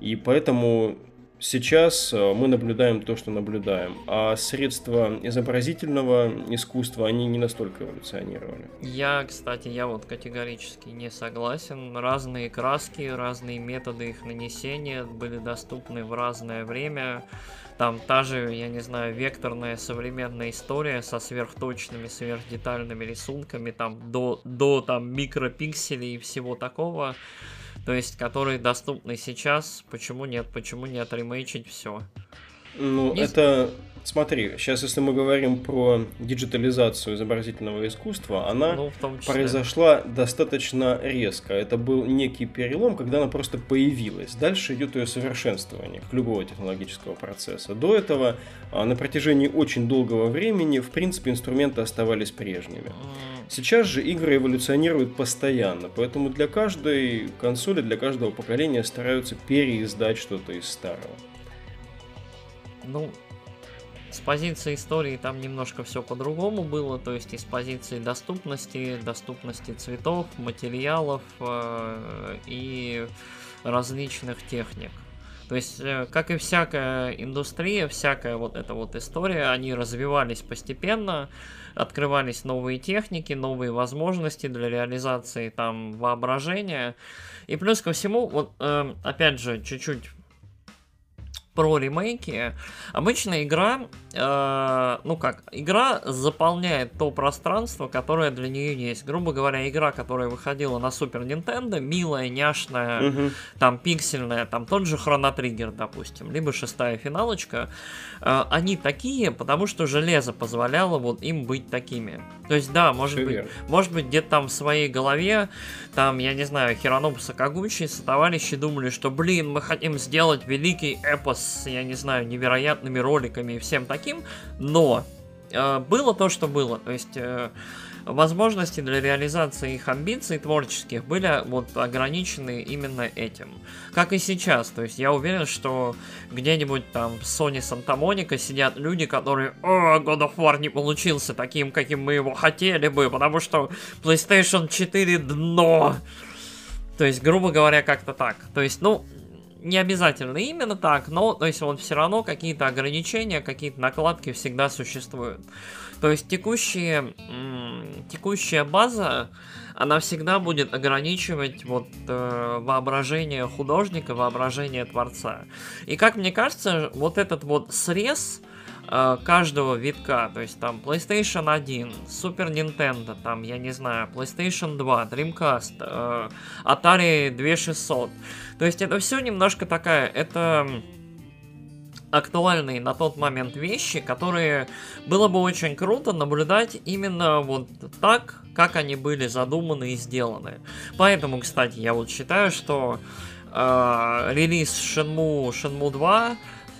И поэтому сейчас э, мы наблюдаем то, что наблюдаем, а средства изобразительного искусства, они не настолько эволюционировали. Я, кстати, я вот категорически не согласен. Разные краски, разные методы их нанесения были доступны в разное время. Там та же, я не знаю, векторная современная история со сверхточными, сверхдетальными рисунками, там до, до там микропикселей и всего такого. То есть, которые доступны сейчас. Почему нет? Почему не отремейчить все? Ну, Не- это смотри, сейчас если мы говорим про диджитализацию изобразительного искусства, она Ну, произошла достаточно резко. Это был некий перелом, когда она просто появилась. Дальше идет ее совершенствование, как любого технологического процесса. До этого а, на протяжении очень долгого времени, в принципе, инструменты оставались прежними. Сейчас же игры эволюционируют постоянно, поэтому для каждой консоли, для каждого поколения стараются переиздать что-то из старого. Ну, с позиции истории там немножко все по-другому было, то есть из позиции доступности, доступности цветов, материалов э, и различных техник. То есть, э, как и всякая индустрия, всякая вот эта вот история, они развивались постепенно, открывались новые техники, новые возможности для реализации там воображения. И плюс ко всему, вот э, опять же, чуть-чуть про ремейки. Обычно игра, э, ну как, игра заполняет то пространство, которое для нее есть. Грубо говоря, игра, которая выходила на Супер Nintendo, милая, няшная, Мгм. там пиксельная, там тот же Хроно Триггер, допустим, либо шестая финалочка, э, они такие, потому что железо позволяло вот им быть такими. То есть, да, может Всё быть, верно. может быть, где-то там в своей голове, там, я не знаю, Хиронобу Сакагучи, товарищи думали, что, блин, мы хотим сделать великий эпос с, я не знаю, невероятными роликами и всем таким, но э, было то, что было. То есть э, возможности для реализации их амбиций творческих были вот ограничены именно этим. Как и сейчас. То есть я уверен, что где-нибудь там в Sony Santa Monica сидят люди, которые «О, God of War не получился таким, каким мы его хотели бы, потому что PlayStation 4 дно». То есть, грубо говоря, как-то так. То есть, ну, не обязательно именно так, но, то есть, вот все равно какие-то ограничения, какие-то накладки всегда существуют. То есть, текущие, текущая база, она всегда будет ограничивать вот э, воображение художника, воображение творца. И как мне кажется, вот этот вот срез э, каждого витка, то есть там PlayStation 1, Super Nintendo, там, я не знаю, PlayStation 2, Dreamcast, э, Atari 2600. То есть это все немножко такая, это актуальные на тот момент вещи, которые было бы очень круто наблюдать именно вот так, как они были задуманы и сделаны. Поэтому, кстати, я вот считаю, что э, релиз Shenmue, Shenmue 2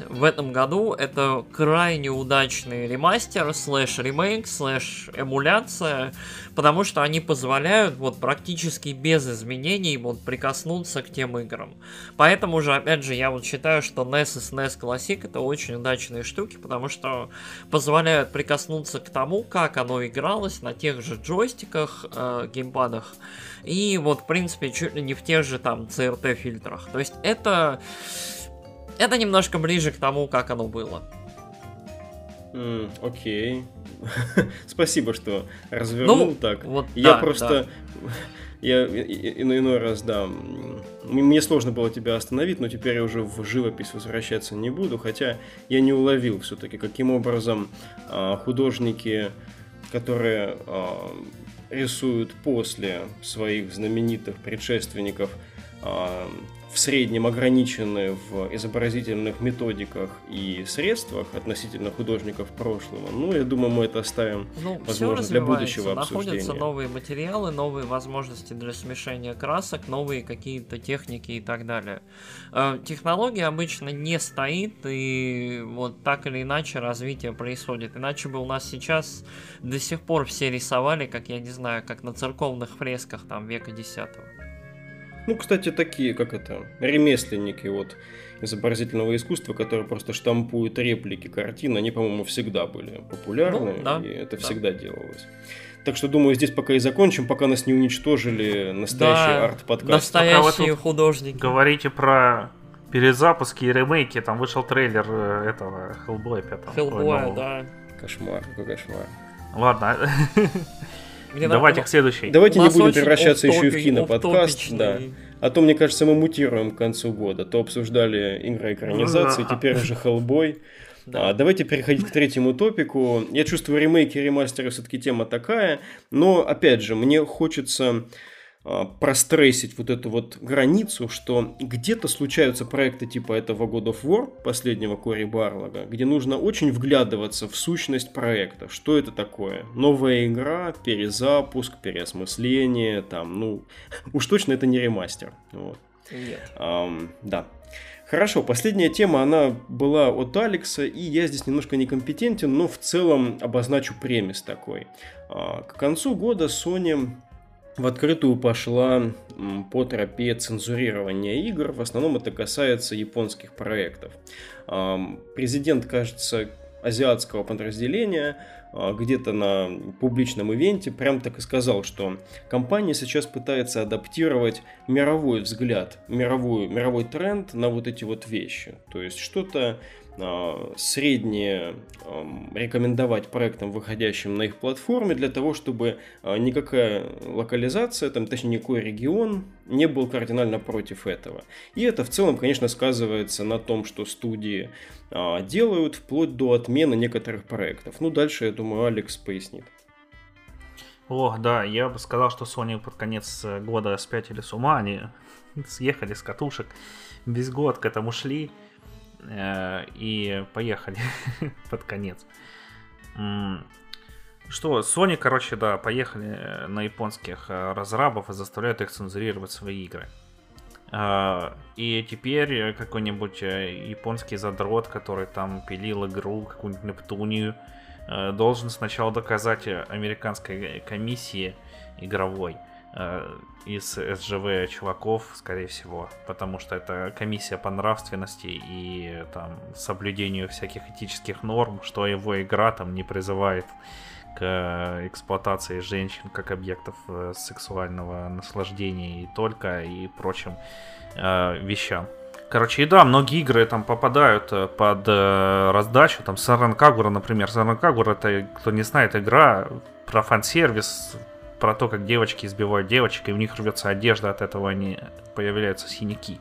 в этом году это крайне удачный ремастер, слэш ремейк, слэш эмуляция, потому что они позволяют вот практически без изменений вот прикоснуться к тем играм. Поэтому же, опять же, я вот считаю, что NES и SNES Classic это очень удачные штуки, потому что позволяют прикоснуться к тому, как оно игралось на тех же джойстиках, э, геймпадах, и вот, в принципе, чуть ли не в тех же там CRT фильтрах. То есть это... Это немножко ближе к тому, как оно было. М, Окей. [laughs] Спасибо, что развернул Ну, так. вот Я да, просто... [laughs] Я и- и- иной, иной раз, да, мне сложно было тебя остановить, но теперь я уже в живопись возвращаться не буду, хотя я не уловил все-таки, каким образом а, художники, которые а, рисуют после своих знаменитых предшественников, а, в среднем ограничены в изобразительных методиках и средствах относительно художников прошлого. Ну, я думаю, мы это оставим Ну, возможно, для будущего находятся обсуждения. новые материалы, новые возможности для смешения красок, новые какие-то техники и так далее. Э, Технология обычно не стоит, и вот так или иначе развитие происходит. Иначе бы у нас сейчас до сих пор все рисовали, как я не знаю, как на церковных фресках там века десятого. Ну, кстати, такие, как это, ремесленники вот изобразительного искусства, которые просто штампуют реплики картин, они, по-моему, всегда были популярны, Ну, да, и это да. всегда делалось. Так что, думаю, здесь пока и закончим, пока нас не уничтожили настоящий Да, арт-подкаст. Настоящие тут художники. Говорите про перезапуски и ремейки. Там вышел трейлер э, этого Hellboy 5. Хеллбоя, да. Кошмар, какой кошмар. Ладно, [laughs] Мне давайте надо- к следующей. Давайте не будем превращаться еще и в киноподкаст, да. А то, мне кажется, мы мутируем к концу года. То обсуждали игроэкранизации, Да. теперь уже Hellboy. Да. А, давайте переходить к третьему топику. Я чувствую, ремейки и ремастеры все-таки тема такая, но, опять же, мне хочется прострессить вот эту вот границу, что где-то случаются проекты типа этого God of War, последнего Кори Барлога, где нужно очень вглядываться в сущность проекта. Что это такое? Новая игра, перезапуск, переосмысление, там, ну, [laughs] уж точно это не ремастер. Вот. Нет. Um, да. Хорошо, последняя тема, она была от Алекса, и я здесь немножко некомпетентен, но в целом обозначу премис такой. Uh, к концу года Sony в открытую пошла по тропе цензурирования игр. В основном это касается японских проектов. Президент, кажется, азиатского подразделения а, где-то на публичном ивенте прям так и сказал, что компания сейчас пытается адаптировать мировой взгляд, мировой, мировой тренд на вот эти вот вещи. То есть что-то а, среднее рекомендовать проектам, выходящим на их платформе, для того, чтобы а, никакая локализация, там, точнее, никакой регион не был кардинально против этого. И это в целом, конечно, сказывается на том, что студии а, делают, вплоть до отмены некоторых проектов. Ну, дальше, я думаю, Алекс пояснит. Ох, да, я бы сказал, что Sony под конец года спятили с ума, они [laughs] съехали с катушек, весь год к этому шли, Э, и поехали [laughs] под конец. Что, Sony, короче, да, поехали э, на японских э, разрабов и заставляют их цензурировать свои игры. И теперь какой-нибудь японский задрот, который там пилил игру, какую-нибудь Нептунию, должен сначала доказать американской комиссии игровой, Э, из СЖВ чуваков, скорее всего, потому что это комиссия по нравственности и там соблюдению всяких этических норм, что его игра там не призывает к эксплуатации женщин как объектов э, сексуального наслаждения и только и прочим э, вещам. Короче, и да, многие игры там попадают э, под э, раздачу. Там Саран Кагура, например. Саран Кагура, это, кто не знает, игра про фан-сервис, про то, как девочки избивают девочек, и у них рвется одежда, от этого они появляются синяки.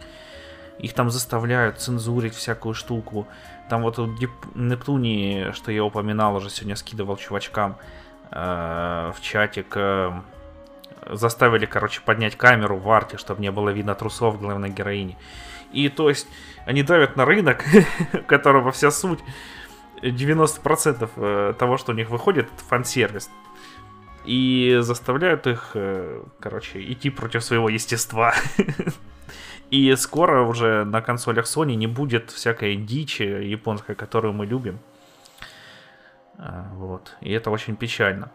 Их там заставляют цензурить всякую штуку. Там вот у Нептуни, что я упоминал, уже сегодня скидывал чувачкам э, в чатик, э, заставили, короче, поднять камеру в арте, чтобы не было видно трусов главной героини. И то есть они давят на рынок, [laughs] которого вся суть 90% э, того, что у них выходит, это фан-сервис и заставляют их, э, короче, идти против своего естества. [laughs] И скоро уже на консолях Sony не будет всякой дичи японской, которую мы любим. А, вот. И это очень печально.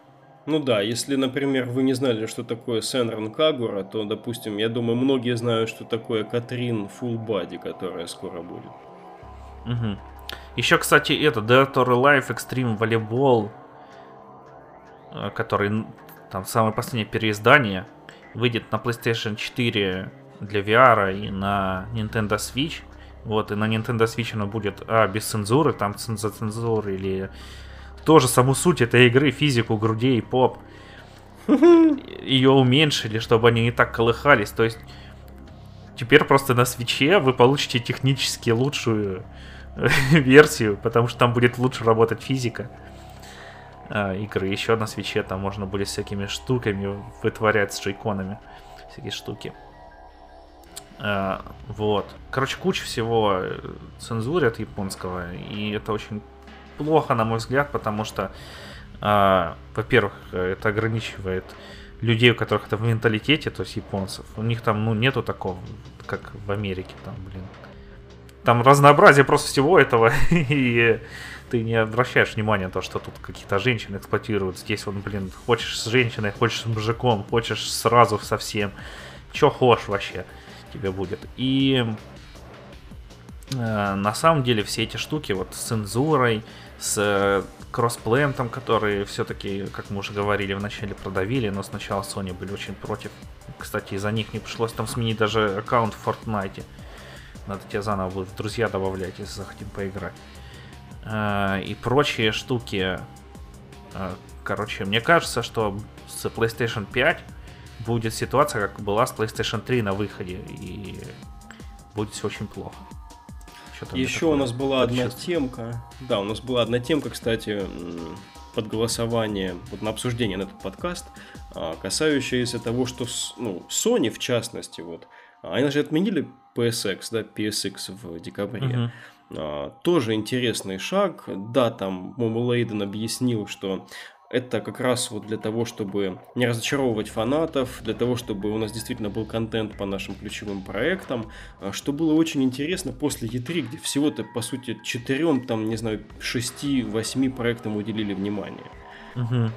Ну да, если, например, вы не знали, что такое Сенран Кагура, то, допустим, я думаю, многие знают, что такое Катрин Body, которая скоро будет. Угу. Еще, кстати, это Dead or Alive Extreme Volleyball который там самое последнее переиздание выйдет на PlayStation 4 для VR и на Nintendo Switch. Вот, и на Nintendo Switch оно будет, а, без цензуры, там за цензуры или тоже саму суть этой игры, физику грудей, поп. [laughs] Ее уменьшили, чтобы они не так колыхались. То есть теперь просто на свече вы получите технически лучшую [laughs] версию, потому что там будет лучше работать физика э, игры. Еще на свече там можно будет всякими штуками вытворять с джейконами. Всякие штуки. Э, вот. Короче, куча всего э, цензурят японского. И это очень плохо, на мой взгляд, потому что, э, во-первых, это ограничивает людей, у которых это в менталитете, то есть японцев. У них там, ну, нету такого, как в Америке, там, блин. Там разнообразие просто всего этого, [laughs] и ты не обращаешь внимания на то, что тут какие-то женщины эксплуатируют. Здесь вот, блин, хочешь с женщиной, хочешь с мужиком, хочешь сразу совсем. Чё хочешь вообще тебе будет. И э, на самом деле все эти штуки вот с цензурой, с э, кроссплеем там, которые все-таки, как мы уже говорили, вначале продавили, но сначала Sony были очень против. Кстати, из-за них не пришлось там сменить даже аккаунт в Fortnite. Надо тебе заново будет в друзья добавлять, если захотим поиграть. Э, и прочие штуки. Э, короче, мне кажется, что с PlayStation 5 будет ситуация, как была с PlayStation 3 на выходе, и будет все очень плохо. Еще у нас была одна темка. Да, у нас была одна темка, кстати, под голосование, вот на обсуждение на этот подкаст, а, касающиеся того, что ну, Sony в частности, вот, они же отменили PSX, да, PSX в декабре. Uh-huh. А, тоже интересный шаг. Да, там Момо Лейден объяснил, что это как раз вот для того, чтобы не разочаровывать фанатов, для того, чтобы у нас действительно был контент по нашим ключевым проектам, а, что было очень интересно после E3, где всего-то, по сути, четырем, там, не знаю, шести, восьми проектам уделили внимание. Угу.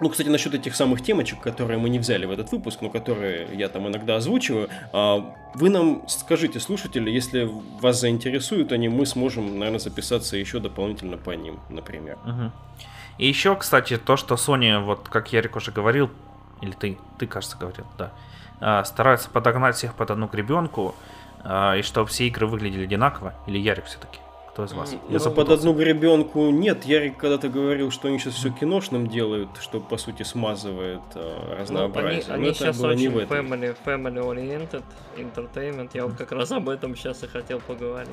Ну, кстати, насчет этих самых темочек, которые мы не взяли в этот выпуск, но которые я там иногда озвучиваю, а, вы нам скажите, слушатели, если вас заинтересуют они, мы сможем, наверное, записаться еще дополнительно по ним, например. Угу. И еще, кстати, то, что Sony, вот как Ярик уже говорил, или ты, ты, кажется, говорил, да, а, стараются подогнать всех под одну гребенку, а, и чтобы все игры выглядели одинаково, или Ярик все-таки? Кто из вас? Я ну, под одну гребенку нет. Ярик когда-то говорил, что они сейчас все киношным делают, что по сути смазывает э, разнообразие. Ну, они, они сейчас очень family, family oriented entertainment. Я вот как раз об этом сейчас и хотел поговорить.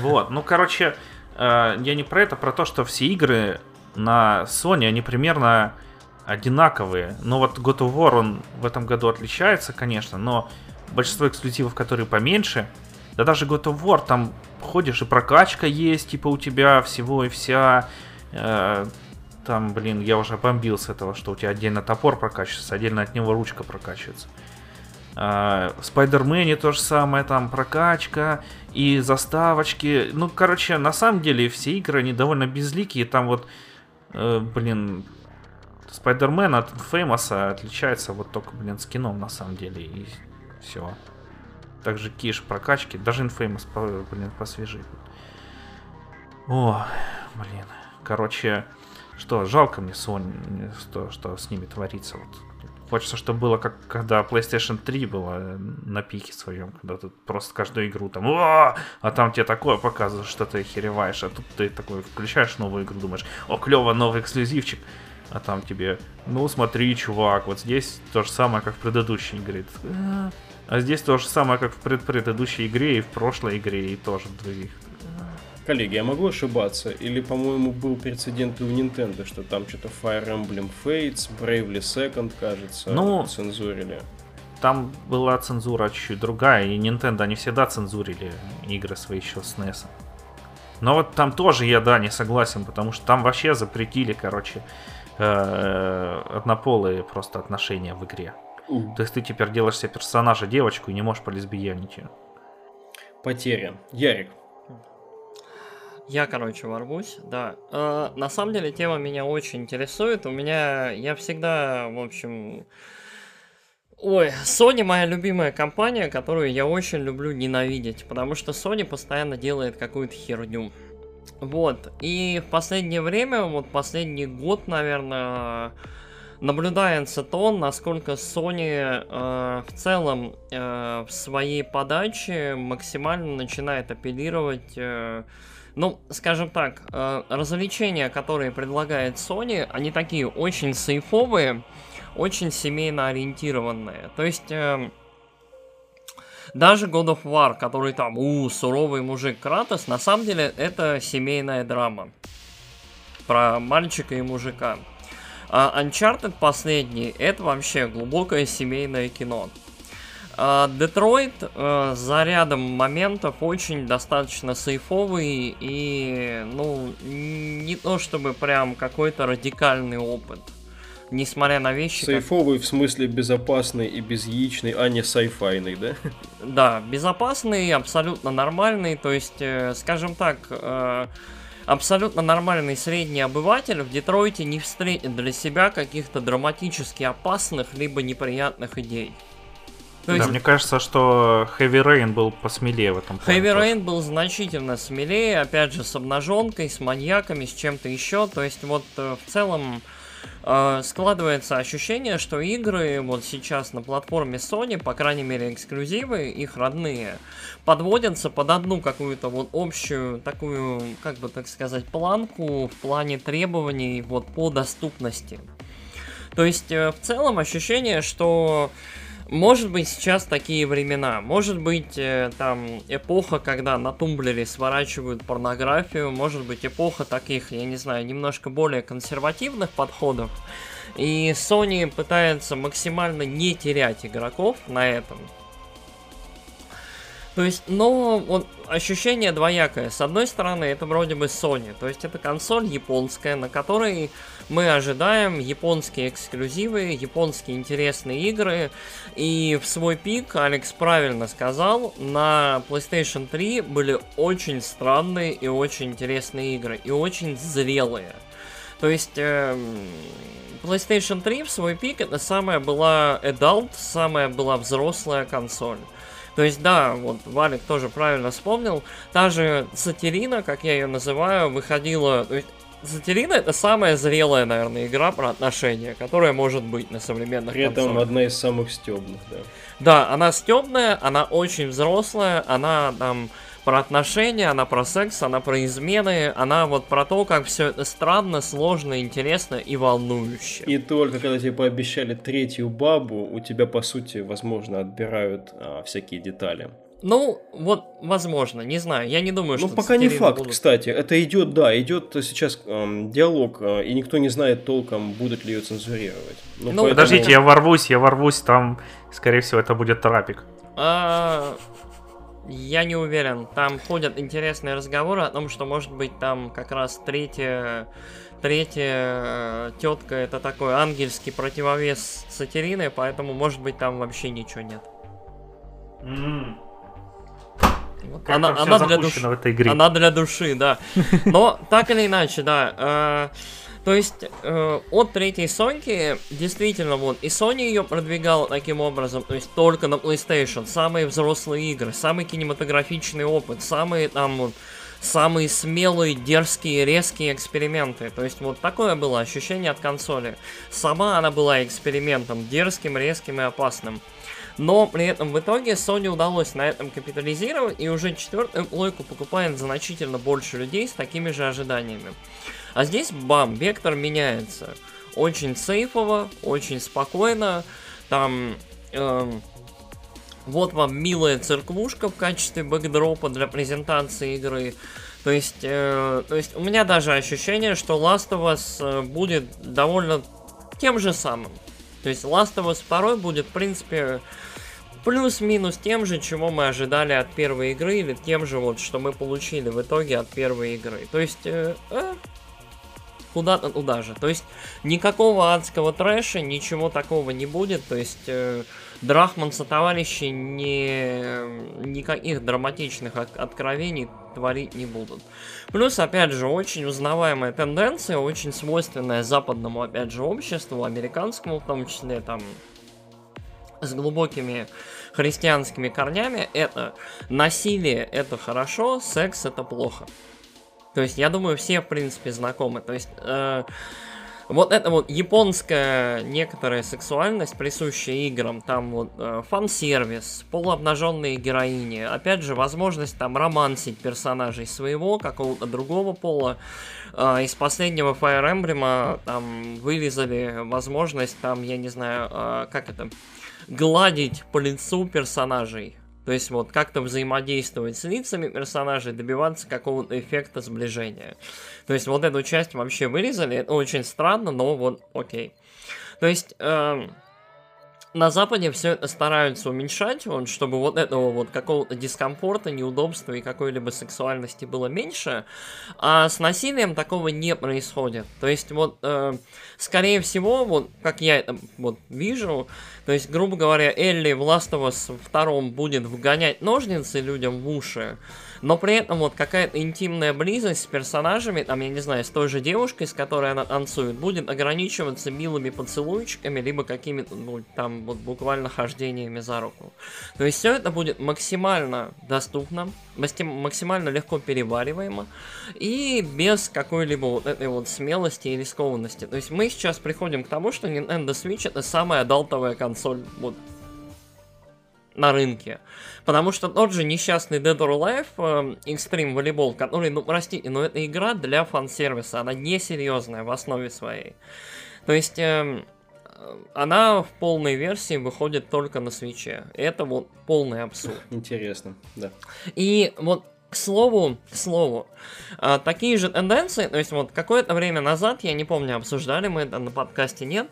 Вот, ну короче, э, я не про это, про то, что все игры на Sony, они примерно одинаковые. Но вот God of War, он в этом году отличается, конечно, но большинство эксклюзивов, которые поменьше, да даже God of War, там ходишь и прокачка есть, типа у тебя всего и вся. Э, там, блин, я уже бомбил с этого, что у тебя отдельно топор прокачивается, отдельно от него ручка прокачивается. Э, в Спайдермене то же самое, там прокачка и заставочки. Ну, короче, на самом деле все игры, они довольно безликие. Там вот, э, блин, Спайдермен от Феймоса отличается вот только, блин, скином на самом деле. И все также киш прокачки, даже Infamous, блин, посвежее. О, блин. Короче, что, жалко мне Sony, что, что с ними творится. Вот. Хочется, чтобы было как когда PlayStation 3 было на пике своем, когда ты просто каждую игру там, а там тебе такое показывают, что ты охереваешь, а тут ты такой включаешь новую игру, думаешь, о, клево, новый эксклюзивчик, а там тебе, ну смотри, чувак, вот здесь то же самое, как в предыдущей игре. А здесь то же самое, как в предыдущей игре и в прошлой игре, и тоже в других. Коллеги, я могу ошибаться? Или, по-моему, был прецедент и у Nintendo, что там что-то Fire Emblem Fates, Bravely Second, кажется, ну, цензурили. Там была цензура чуть-чуть другая, и Nintendo не всегда цензурили игры свои еще с NES. Но вот там тоже я, да, не согласен, потому что там вообще запретили, короче, э, однополые просто отношения в игре. У. То есть ты теперь делаешь себе персонажа девочку и не можешь полесбиянить ее. Потеря. Ярик. Я, короче, ворвусь, да. Э, на самом деле тема меня очень интересует. У меня, я всегда, в общем... Ой, Sony моя любимая компания, которую я очень люблю ненавидеть, потому что Sony постоянно делает какую-то херню. Вот, и в последнее время, вот последний год, наверное, наблюдается то, насколько Sony э, в целом э, в своей подаче максимально начинает апеллировать, э, ну, скажем так, э, развлечения, которые предлагает Sony, они такие очень сейфовые, очень семейно ориентированные. То есть... Э, даже God of War, который там, у, суровый мужик Кратос, на самом деле это семейная драма. Про мальчика и мужика. А Uncharted последний, это вообще глубокое семейное кино. Детройт uh, uh, за рядом моментов очень достаточно сейфовый и, ну, не то чтобы прям какой-то радикальный опыт. Несмотря на вещи... Сейфовый как... в смысле безопасный и безяичный, а не сайфайный, да? Да, безопасный, абсолютно нормальный, то есть, э, скажем так... Абсолютно нормальный средний обыватель в Детройте не встретит для себя каких-то драматически опасных либо неприятных идей. То да, есть... мне кажется, что Heavy Rain был посмелее в этом плане. Heavy Rain был значительно смелее, опять же, с обнаженкой, с маньяками, с чем-то еще. То есть, вот э, в целом э, складывается ощущение, что игры вот сейчас на платформе Sony, по крайней мере, эксклюзивы, их родные, подводятся под одну какую-то вот общую такую, как бы так сказать, планку в плане требований вот по доступности. То есть, э, в целом ощущение, что Может быть, сейчас такие времена. Может быть, э, там эпоха, когда на тумблере сворачивают порнографию. Может быть, эпоха таких, я не знаю, немножко более консервативных подходов. И Sony пытается максимально не терять игроков на этом. То есть, но вот ощущение двоякое. С одной стороны, это вроде бы Sony, то есть это консоль японская, на которой мы ожидаем японские эксклюзивы, японские интересные игры. И в свой пик, Алекс правильно сказал, на PlayStation 3 были очень странные и очень интересные игры, и очень зрелые. То есть... Э, PlayStation 3 в свой пик это самая была adult, самая была взрослая консоль. То есть, да, вот Валик тоже правильно вспомнил, та же Сатирина, как я ее называю, выходила... То есть, Сатирина это самая зрелая, наверное, игра про отношения, которая может быть на современных При этом консолях. одна из самых стебных, да. Да, она стебная, она очень взрослая, она там про отношения, она про секс, она про измены, она вот про то, как все это странно, сложно, интересно и волнующе. И только когда тебе пообещали третью бабу, у тебя, по сути, возможно, отбирают а, всякие детали. Ну, вот, возможно, не знаю, я не думаю, ну, что... Ну, пока не факт, будут... кстати, это идет, да, идет сейчас эм, диалог, э, и никто не знает толком, будут ли ее цензурировать. Ну, ну поэтому... подождите, я ворвусь, я ворвусь, там, скорее всего, это будет трапик. А, я не уверен. Там ходят интересные разговоры о том, что может быть там как раз третья третья э, тетка это такой ангельский противовес сатирины, поэтому может быть там вообще ничего нет. Mm. Вот она, она для души. В этой игре. Она для души, да. Но так или иначе, да. Э, то есть э, от третьей Соньки действительно вот и Sony ее продвигала таким образом, то есть только на PlayStation, самые взрослые игры, самый кинематографичный опыт, самые там вот самые смелые, дерзкие, резкие эксперименты. То есть вот такое было ощущение от консоли. Сама она была экспериментом, дерзким, резким и опасным. Но при этом в итоге Sony удалось на этом капитализировать, и уже четвертую плойку покупает значительно больше людей с такими же ожиданиями. А здесь, бам, вектор меняется. Очень сейфово, очень спокойно. Там... Эм, вот вам милая церквушка в качестве бэкдропа для презентации игры. То есть, э, то есть у меня даже ощущение, что Last of Us э, будет довольно тем же самым. То есть Last of Us 2 будет, в принципе, плюс-минус тем же, чего мы ожидали от первой игры, или тем же, вот, что мы получили в итоге от первой игры. То есть, э, э, куда-то туда же. То есть никакого адского трэша, ничего такого не будет. То есть э, Драхманса товарищи не, никаких драматичных откровений творить не будут. Плюс, опять же, очень узнаваемая тенденция, очень свойственная западному, опять же, обществу, американскому в том числе, там, с глубокими христианскими корнями, это насилие это хорошо, секс это плохо. То есть, я думаю, все, в принципе, знакомы. То есть, э, вот это вот японская некоторая сексуальность, присущая играм, там вот э, фан-сервис, полуобнаженные героини, опять же, возможность там романсить персонажей своего, какого-то другого пола. Э, из последнего Fire Emblem там вырезали возможность там, я не знаю, э, как это, гладить по лицу персонажей. То есть вот как-то взаимодействовать с лицами персонажей, добиваться какого-то эффекта сближения. То есть вот эту часть вообще вырезали, это очень странно, но вот окей. То есть... Э, на Западе все это стараются уменьшать, вот, чтобы вот этого вот какого-то дискомфорта, неудобства и какой-либо сексуальности было меньше, а с насилием такого не происходит. То есть вот, э, скорее всего, вот как я это вот вижу, то есть, грубо говоря, Элли в Last of Us 2 будет вгонять ножницы людям в уши, но при этом вот какая-то интимная близость с персонажами, там, я не знаю, с той же девушкой, с которой она танцует, будет ограничиваться милыми поцелуйчиками, либо какими-то, ну, там, вот буквально хождениями за руку. То есть все это будет максимально доступно, максимально легко перевариваемо и без какой-либо вот этой вот смелости и рискованности. То есть мы сейчас приходим к тому, что Nintendo Switch это самая адалтовая консоль вот на рынке. Потому что тот же несчастный Dead or Alive э, Extreme Volleyball, который, ну простите, но это игра для фан-сервиса, она несерьезная в основе своей. То есть, э, она в полной версии выходит только на свече. Это вот полный абсурд. Интересно, да. И вот к слову, к слову, а, такие же тенденции, то есть вот какое-то время назад, я не помню, обсуждали мы это на подкасте, нет,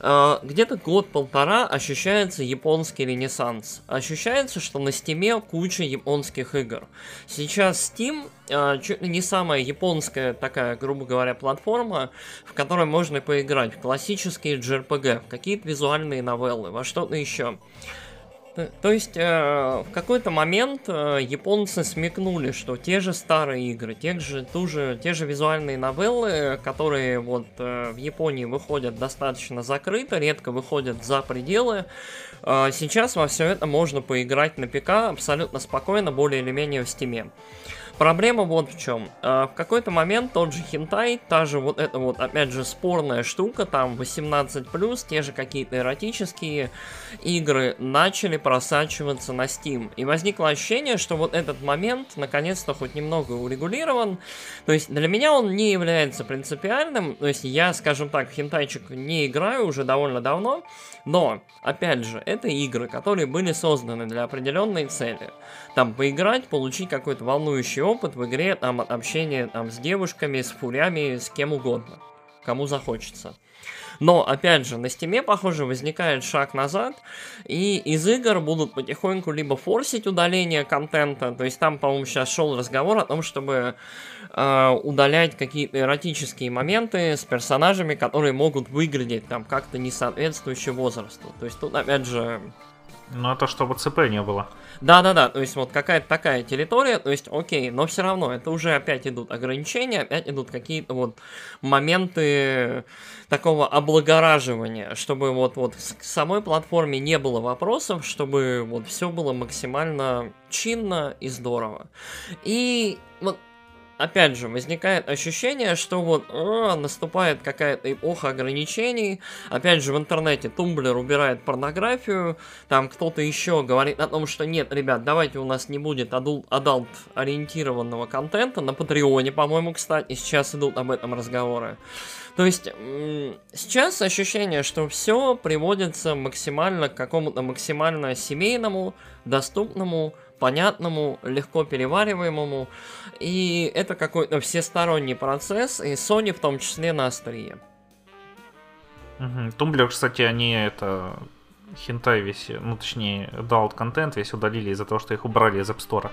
а, где-то год-полтора ощущается японский ренессанс. Ощущается, что на стиме куча японских игр. Сейчас Steam а, чуть ли не самая японская такая, грубо говоря, платформа, в которой можно поиграть в классические JRPG, в какие-то визуальные новеллы, во что-то еще. То есть э, в какой-то момент э, японцы смекнули, что те же старые игры, те же, ту же, те же визуальные новеллы, которые вот э, в Японии выходят достаточно закрыто, редко выходят за пределы, э, сейчас во все это можно поиграть на ПК абсолютно спокойно, более или менее в стиме. Проблема вот в чем. А, в какой-то момент тот же хентай, та же вот эта вот, опять же, спорная штука, там 18+, те же какие-то эротические игры начали просачиваться на Steam. И возникло ощущение, что вот этот момент наконец-то хоть немного урегулирован. То есть для меня он не является принципиальным. То есть я, скажем так, хентайчик не играю уже довольно давно. Но, опять же, это игры, которые были созданы для определенной цели. Там поиграть, получить какой-то волнующий опыт в игре, там общение там, с девушками, с фурями, с кем угодно, кому захочется. Но, опять же, на стиме, похоже, возникает шаг назад, и из игр будут потихоньку либо форсить удаление контента, то есть там, по-моему, сейчас шел разговор о том, чтобы э, удалять какие-то эротические моменты с персонажами, которые могут выглядеть там как-то не соответствующие возрасту. То есть тут, опять же... Ну, это чтобы ЦП не было. Да-да-да, то есть вот какая-то такая территория, то есть окей, но все равно это уже опять идут ограничения, опять идут какие-то вот моменты такого облагораживания, чтобы вот, вот к самой платформе не было вопросов, чтобы вот все было максимально чинно и здорово. И вот опять же, возникает ощущение, что вот о, наступает какая-то эпоха ограничений. Опять же, в интернете Тумблер убирает порнографию, там кто-то еще говорит о том, что нет, ребят, давайте у нас не будет адалт-ориентированного контента. На Патреоне, по-моему, кстати, сейчас идут об этом разговоры. То есть сейчас ощущение, что все приводится максимально к какому-то максимально семейному, доступному, понятному, легко перевариваемому. И это какой-то всесторонний процесс, и Sony в том числе на острие. Угу. Tumblr, кстати, они это хентай весь, ну точнее, adult контент весь удалили из-за того, что их убрали из App Store.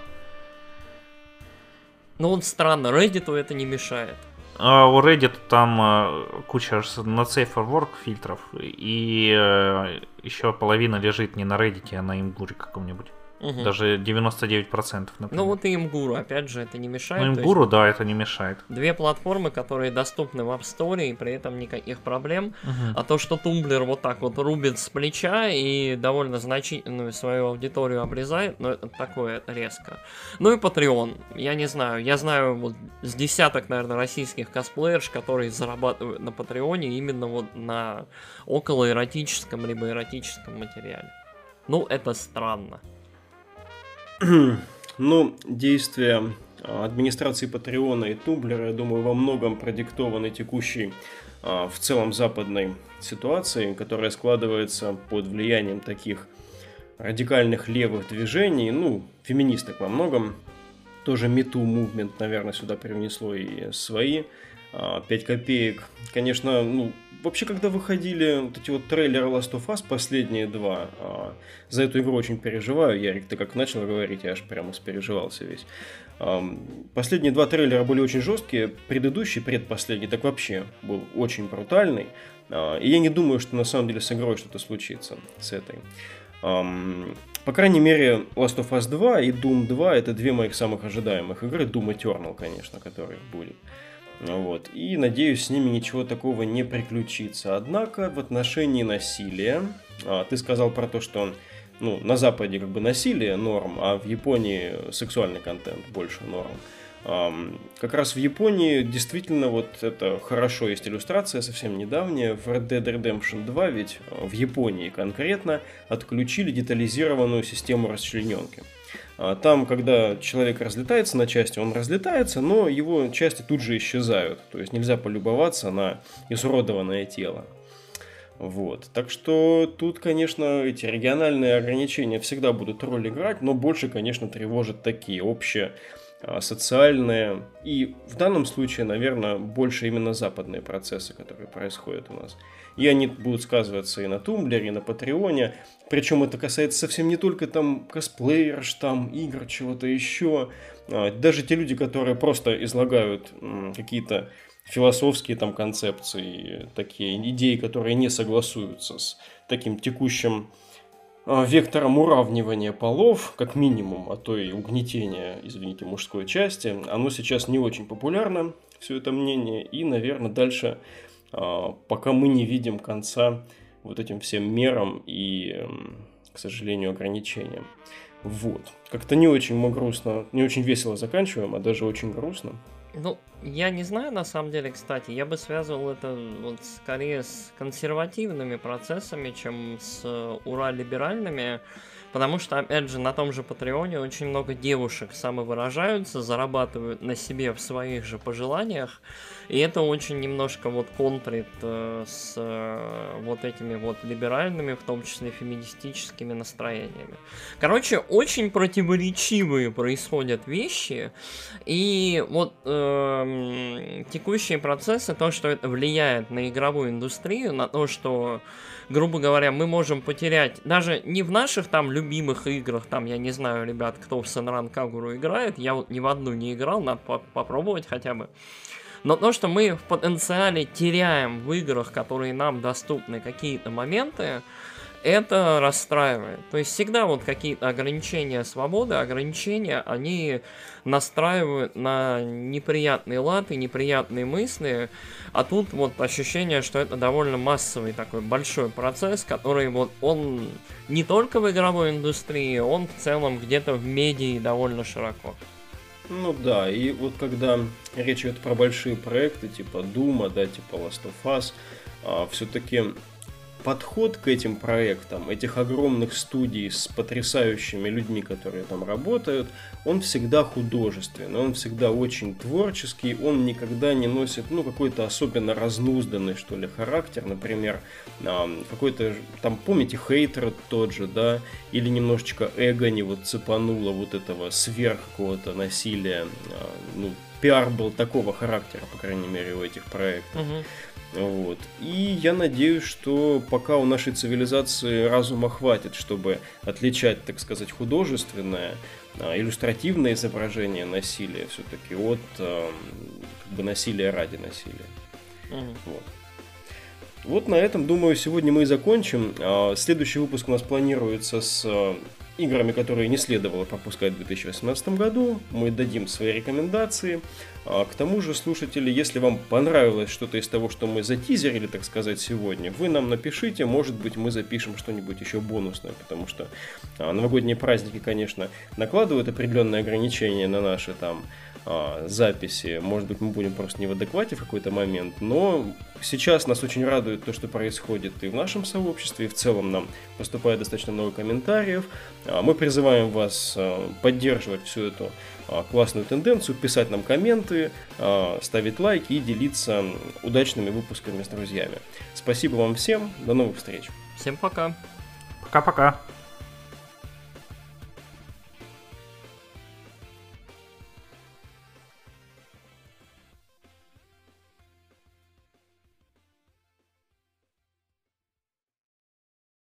Ну вот странно, Reddit это не мешает. А у Reddit там э, куча not safe for work фильтров, и э, еще половина лежит не на Reddit, а на имгуре каком-нибудь. Угу. Даже 99%, например. Ну вот и Имгуру, опять же, это не мешает. Ну Имгуру, да, это не мешает. Две платформы, которые доступны в App Store, и при этом никаких проблем. Угу. А то, что Tumblr вот так вот рубит с плеча и довольно значительную свою аудиторию обрезает, ну это такое резко. Ну и Patreon. Я не знаю, я знаю вот с десяток, наверное, российских косплеерш, которые зарабатывают на Патреоне именно вот на около эротическом либо эротическом материале. Ну, это странно. Ну, действия а, администрации Патреона и Тумблера, я думаю, во многом продиктованы текущей а, в целом западной ситуацией, которая складывается под влиянием таких радикальных левых движений, ну, феминисток во многом. Тоже MeToo Movement, наверное, сюда привнесло и свои 5 а, копеек. Конечно, ну, вообще, когда выходили вот эти вот трейлеры Last of Us, последние два, а, за эту игру очень переживаю. Ярик, ты как начал говорить, я аж прямо спереживался весь. А, последние два трейлера были очень жесткие, предыдущий, предпоследний, так вообще был очень брутальный. А, и я не думаю, что на самом деле с игрой что-то случится с этой. По крайней мере, Last of Us 2 и Doom 2 это две моих самых ожидаемых игры. Doom Eternal, конечно, которые были. Вот. И надеюсь, с ними ничего такого не приключится. Однако в отношении насилия, а, ты сказал про то, что ну, на Западе как бы насилие норм, а в Японии сексуальный контент больше норм. Как раз в Японии действительно вот это хорошо есть иллюстрация совсем недавняя. В Red Dead Redemption 2 ведь в Японии конкретно отключили детализированную систему расчлененки. А там, когда человек разлетается на части, он разлетается, но его части тут же исчезают. То есть нельзя полюбоваться на изуродованное тело. Вот. Так что тут, конечно, эти региональные ограничения всегда будут роль играть, но больше, конечно, тревожат такие общие социальные и в данном случае, наверное, больше именно западные процессы, которые происходят у нас. И они будут сказываться и на Тумблере, и на Патреоне. Причем это касается совсем не только там косплеерш, там игр, чего-то еще. А, даже те люди, которые просто излагают какие-то философские там концепции, такие идеи, которые не согласуются с таким текущим а, вектором уравнивания полов, как минимум, а то и угнетения, извините, мужской части, оно сейчас не очень популярно, все это мнение, и, наверное, дальше, а, пока мы не видим конца вот этим всем мерам и, к сожалению, ограничениям. Вот. Как-то не очень мы грустно, не очень весело заканчиваем, а даже очень грустно. Ну, я не знаю, на самом деле, кстати, я бы связывал это вот скорее с консервативными процессами, чем с э, уралиберальными, потому что, опять же, на том же Патреоне очень много девушек самовыражаются, зарабатывают на себе в своих же пожеланиях, и это очень немножко вот контрит э, с э, вот этими вот либеральными, в том числе феминистическими настроениями. Короче, очень противоречивые происходят вещи, и вот э, текущие процессы, то, что это влияет на игровую индустрию, на то, что грубо говоря, мы можем потерять, даже не в наших там любимых играх, там, я не знаю, ребят, кто в Сенран Кагуру играет, я вот ни в одну не играл, надо по попробовать хотя бы. Но то, что мы в потенциале теряем в играх, которые нам доступны, какие-то моменты, это расстраивает. То есть всегда вот какие-то ограничения свободы, ограничения, они настраивают на неприятные латы, неприятные мысли, а тут вот ощущение, что это довольно массовый такой большой процесс, который вот он не только в игровой индустрии, он в целом где-то в медиа довольно широко. Ну да, и вот когда речь идет про большие проекты, типа Дума, да, типа Last of Us, а, все-таки подход к этим проектам, этих огромных студий с потрясающими людьми, которые там работают, он всегда художественный, он всегда очень творческий, он никогда не носит, ну, какой-то особенно разнузданный, что ли, характер, например, какой-то, там, помните, хейтер тот же, да, или немножечко эго не вот цепануло вот этого сверх какого-то насилия, а, ну, пиар был такого характера, по крайней мере, у этих проектов. Угу. Вот. И я надеюсь, что пока у нашей цивилизации разума хватит, чтобы отличать, так сказать, художественное, а, иллюстративное изображение насилия все-таки от а, как бы, насилия ради насилия. Угу. Вот. Вот на этом, думаю, сегодня мы и закончим. А, следующий выпуск у нас планируется с играми, которые не следовало пропускать в 2018 году. Мы дадим свои рекомендации. А к тому же, слушатели, если вам понравилось что-то из того, что мы затизерили, так сказать, сегодня, вы нам напишите, может быть, мы запишем что-нибудь еще бонусное, потому что а, новогодние праздники, конечно, накладывают определенные ограничения на наши там а, записи. Может быть, мы будем просто не в адеквате в какой-то момент, но сейчас нас очень радует то, что происходит и в нашем сообществе, и в целом нам поступает достаточно много комментариев. Мы призываем вас поддерживать всю эту классную тенденцию, писать нам комменты, ставить лайки и делиться удачными выпусками с друзьями. Спасибо вам всем, до новых встреч. Всем пока. Пока-пока.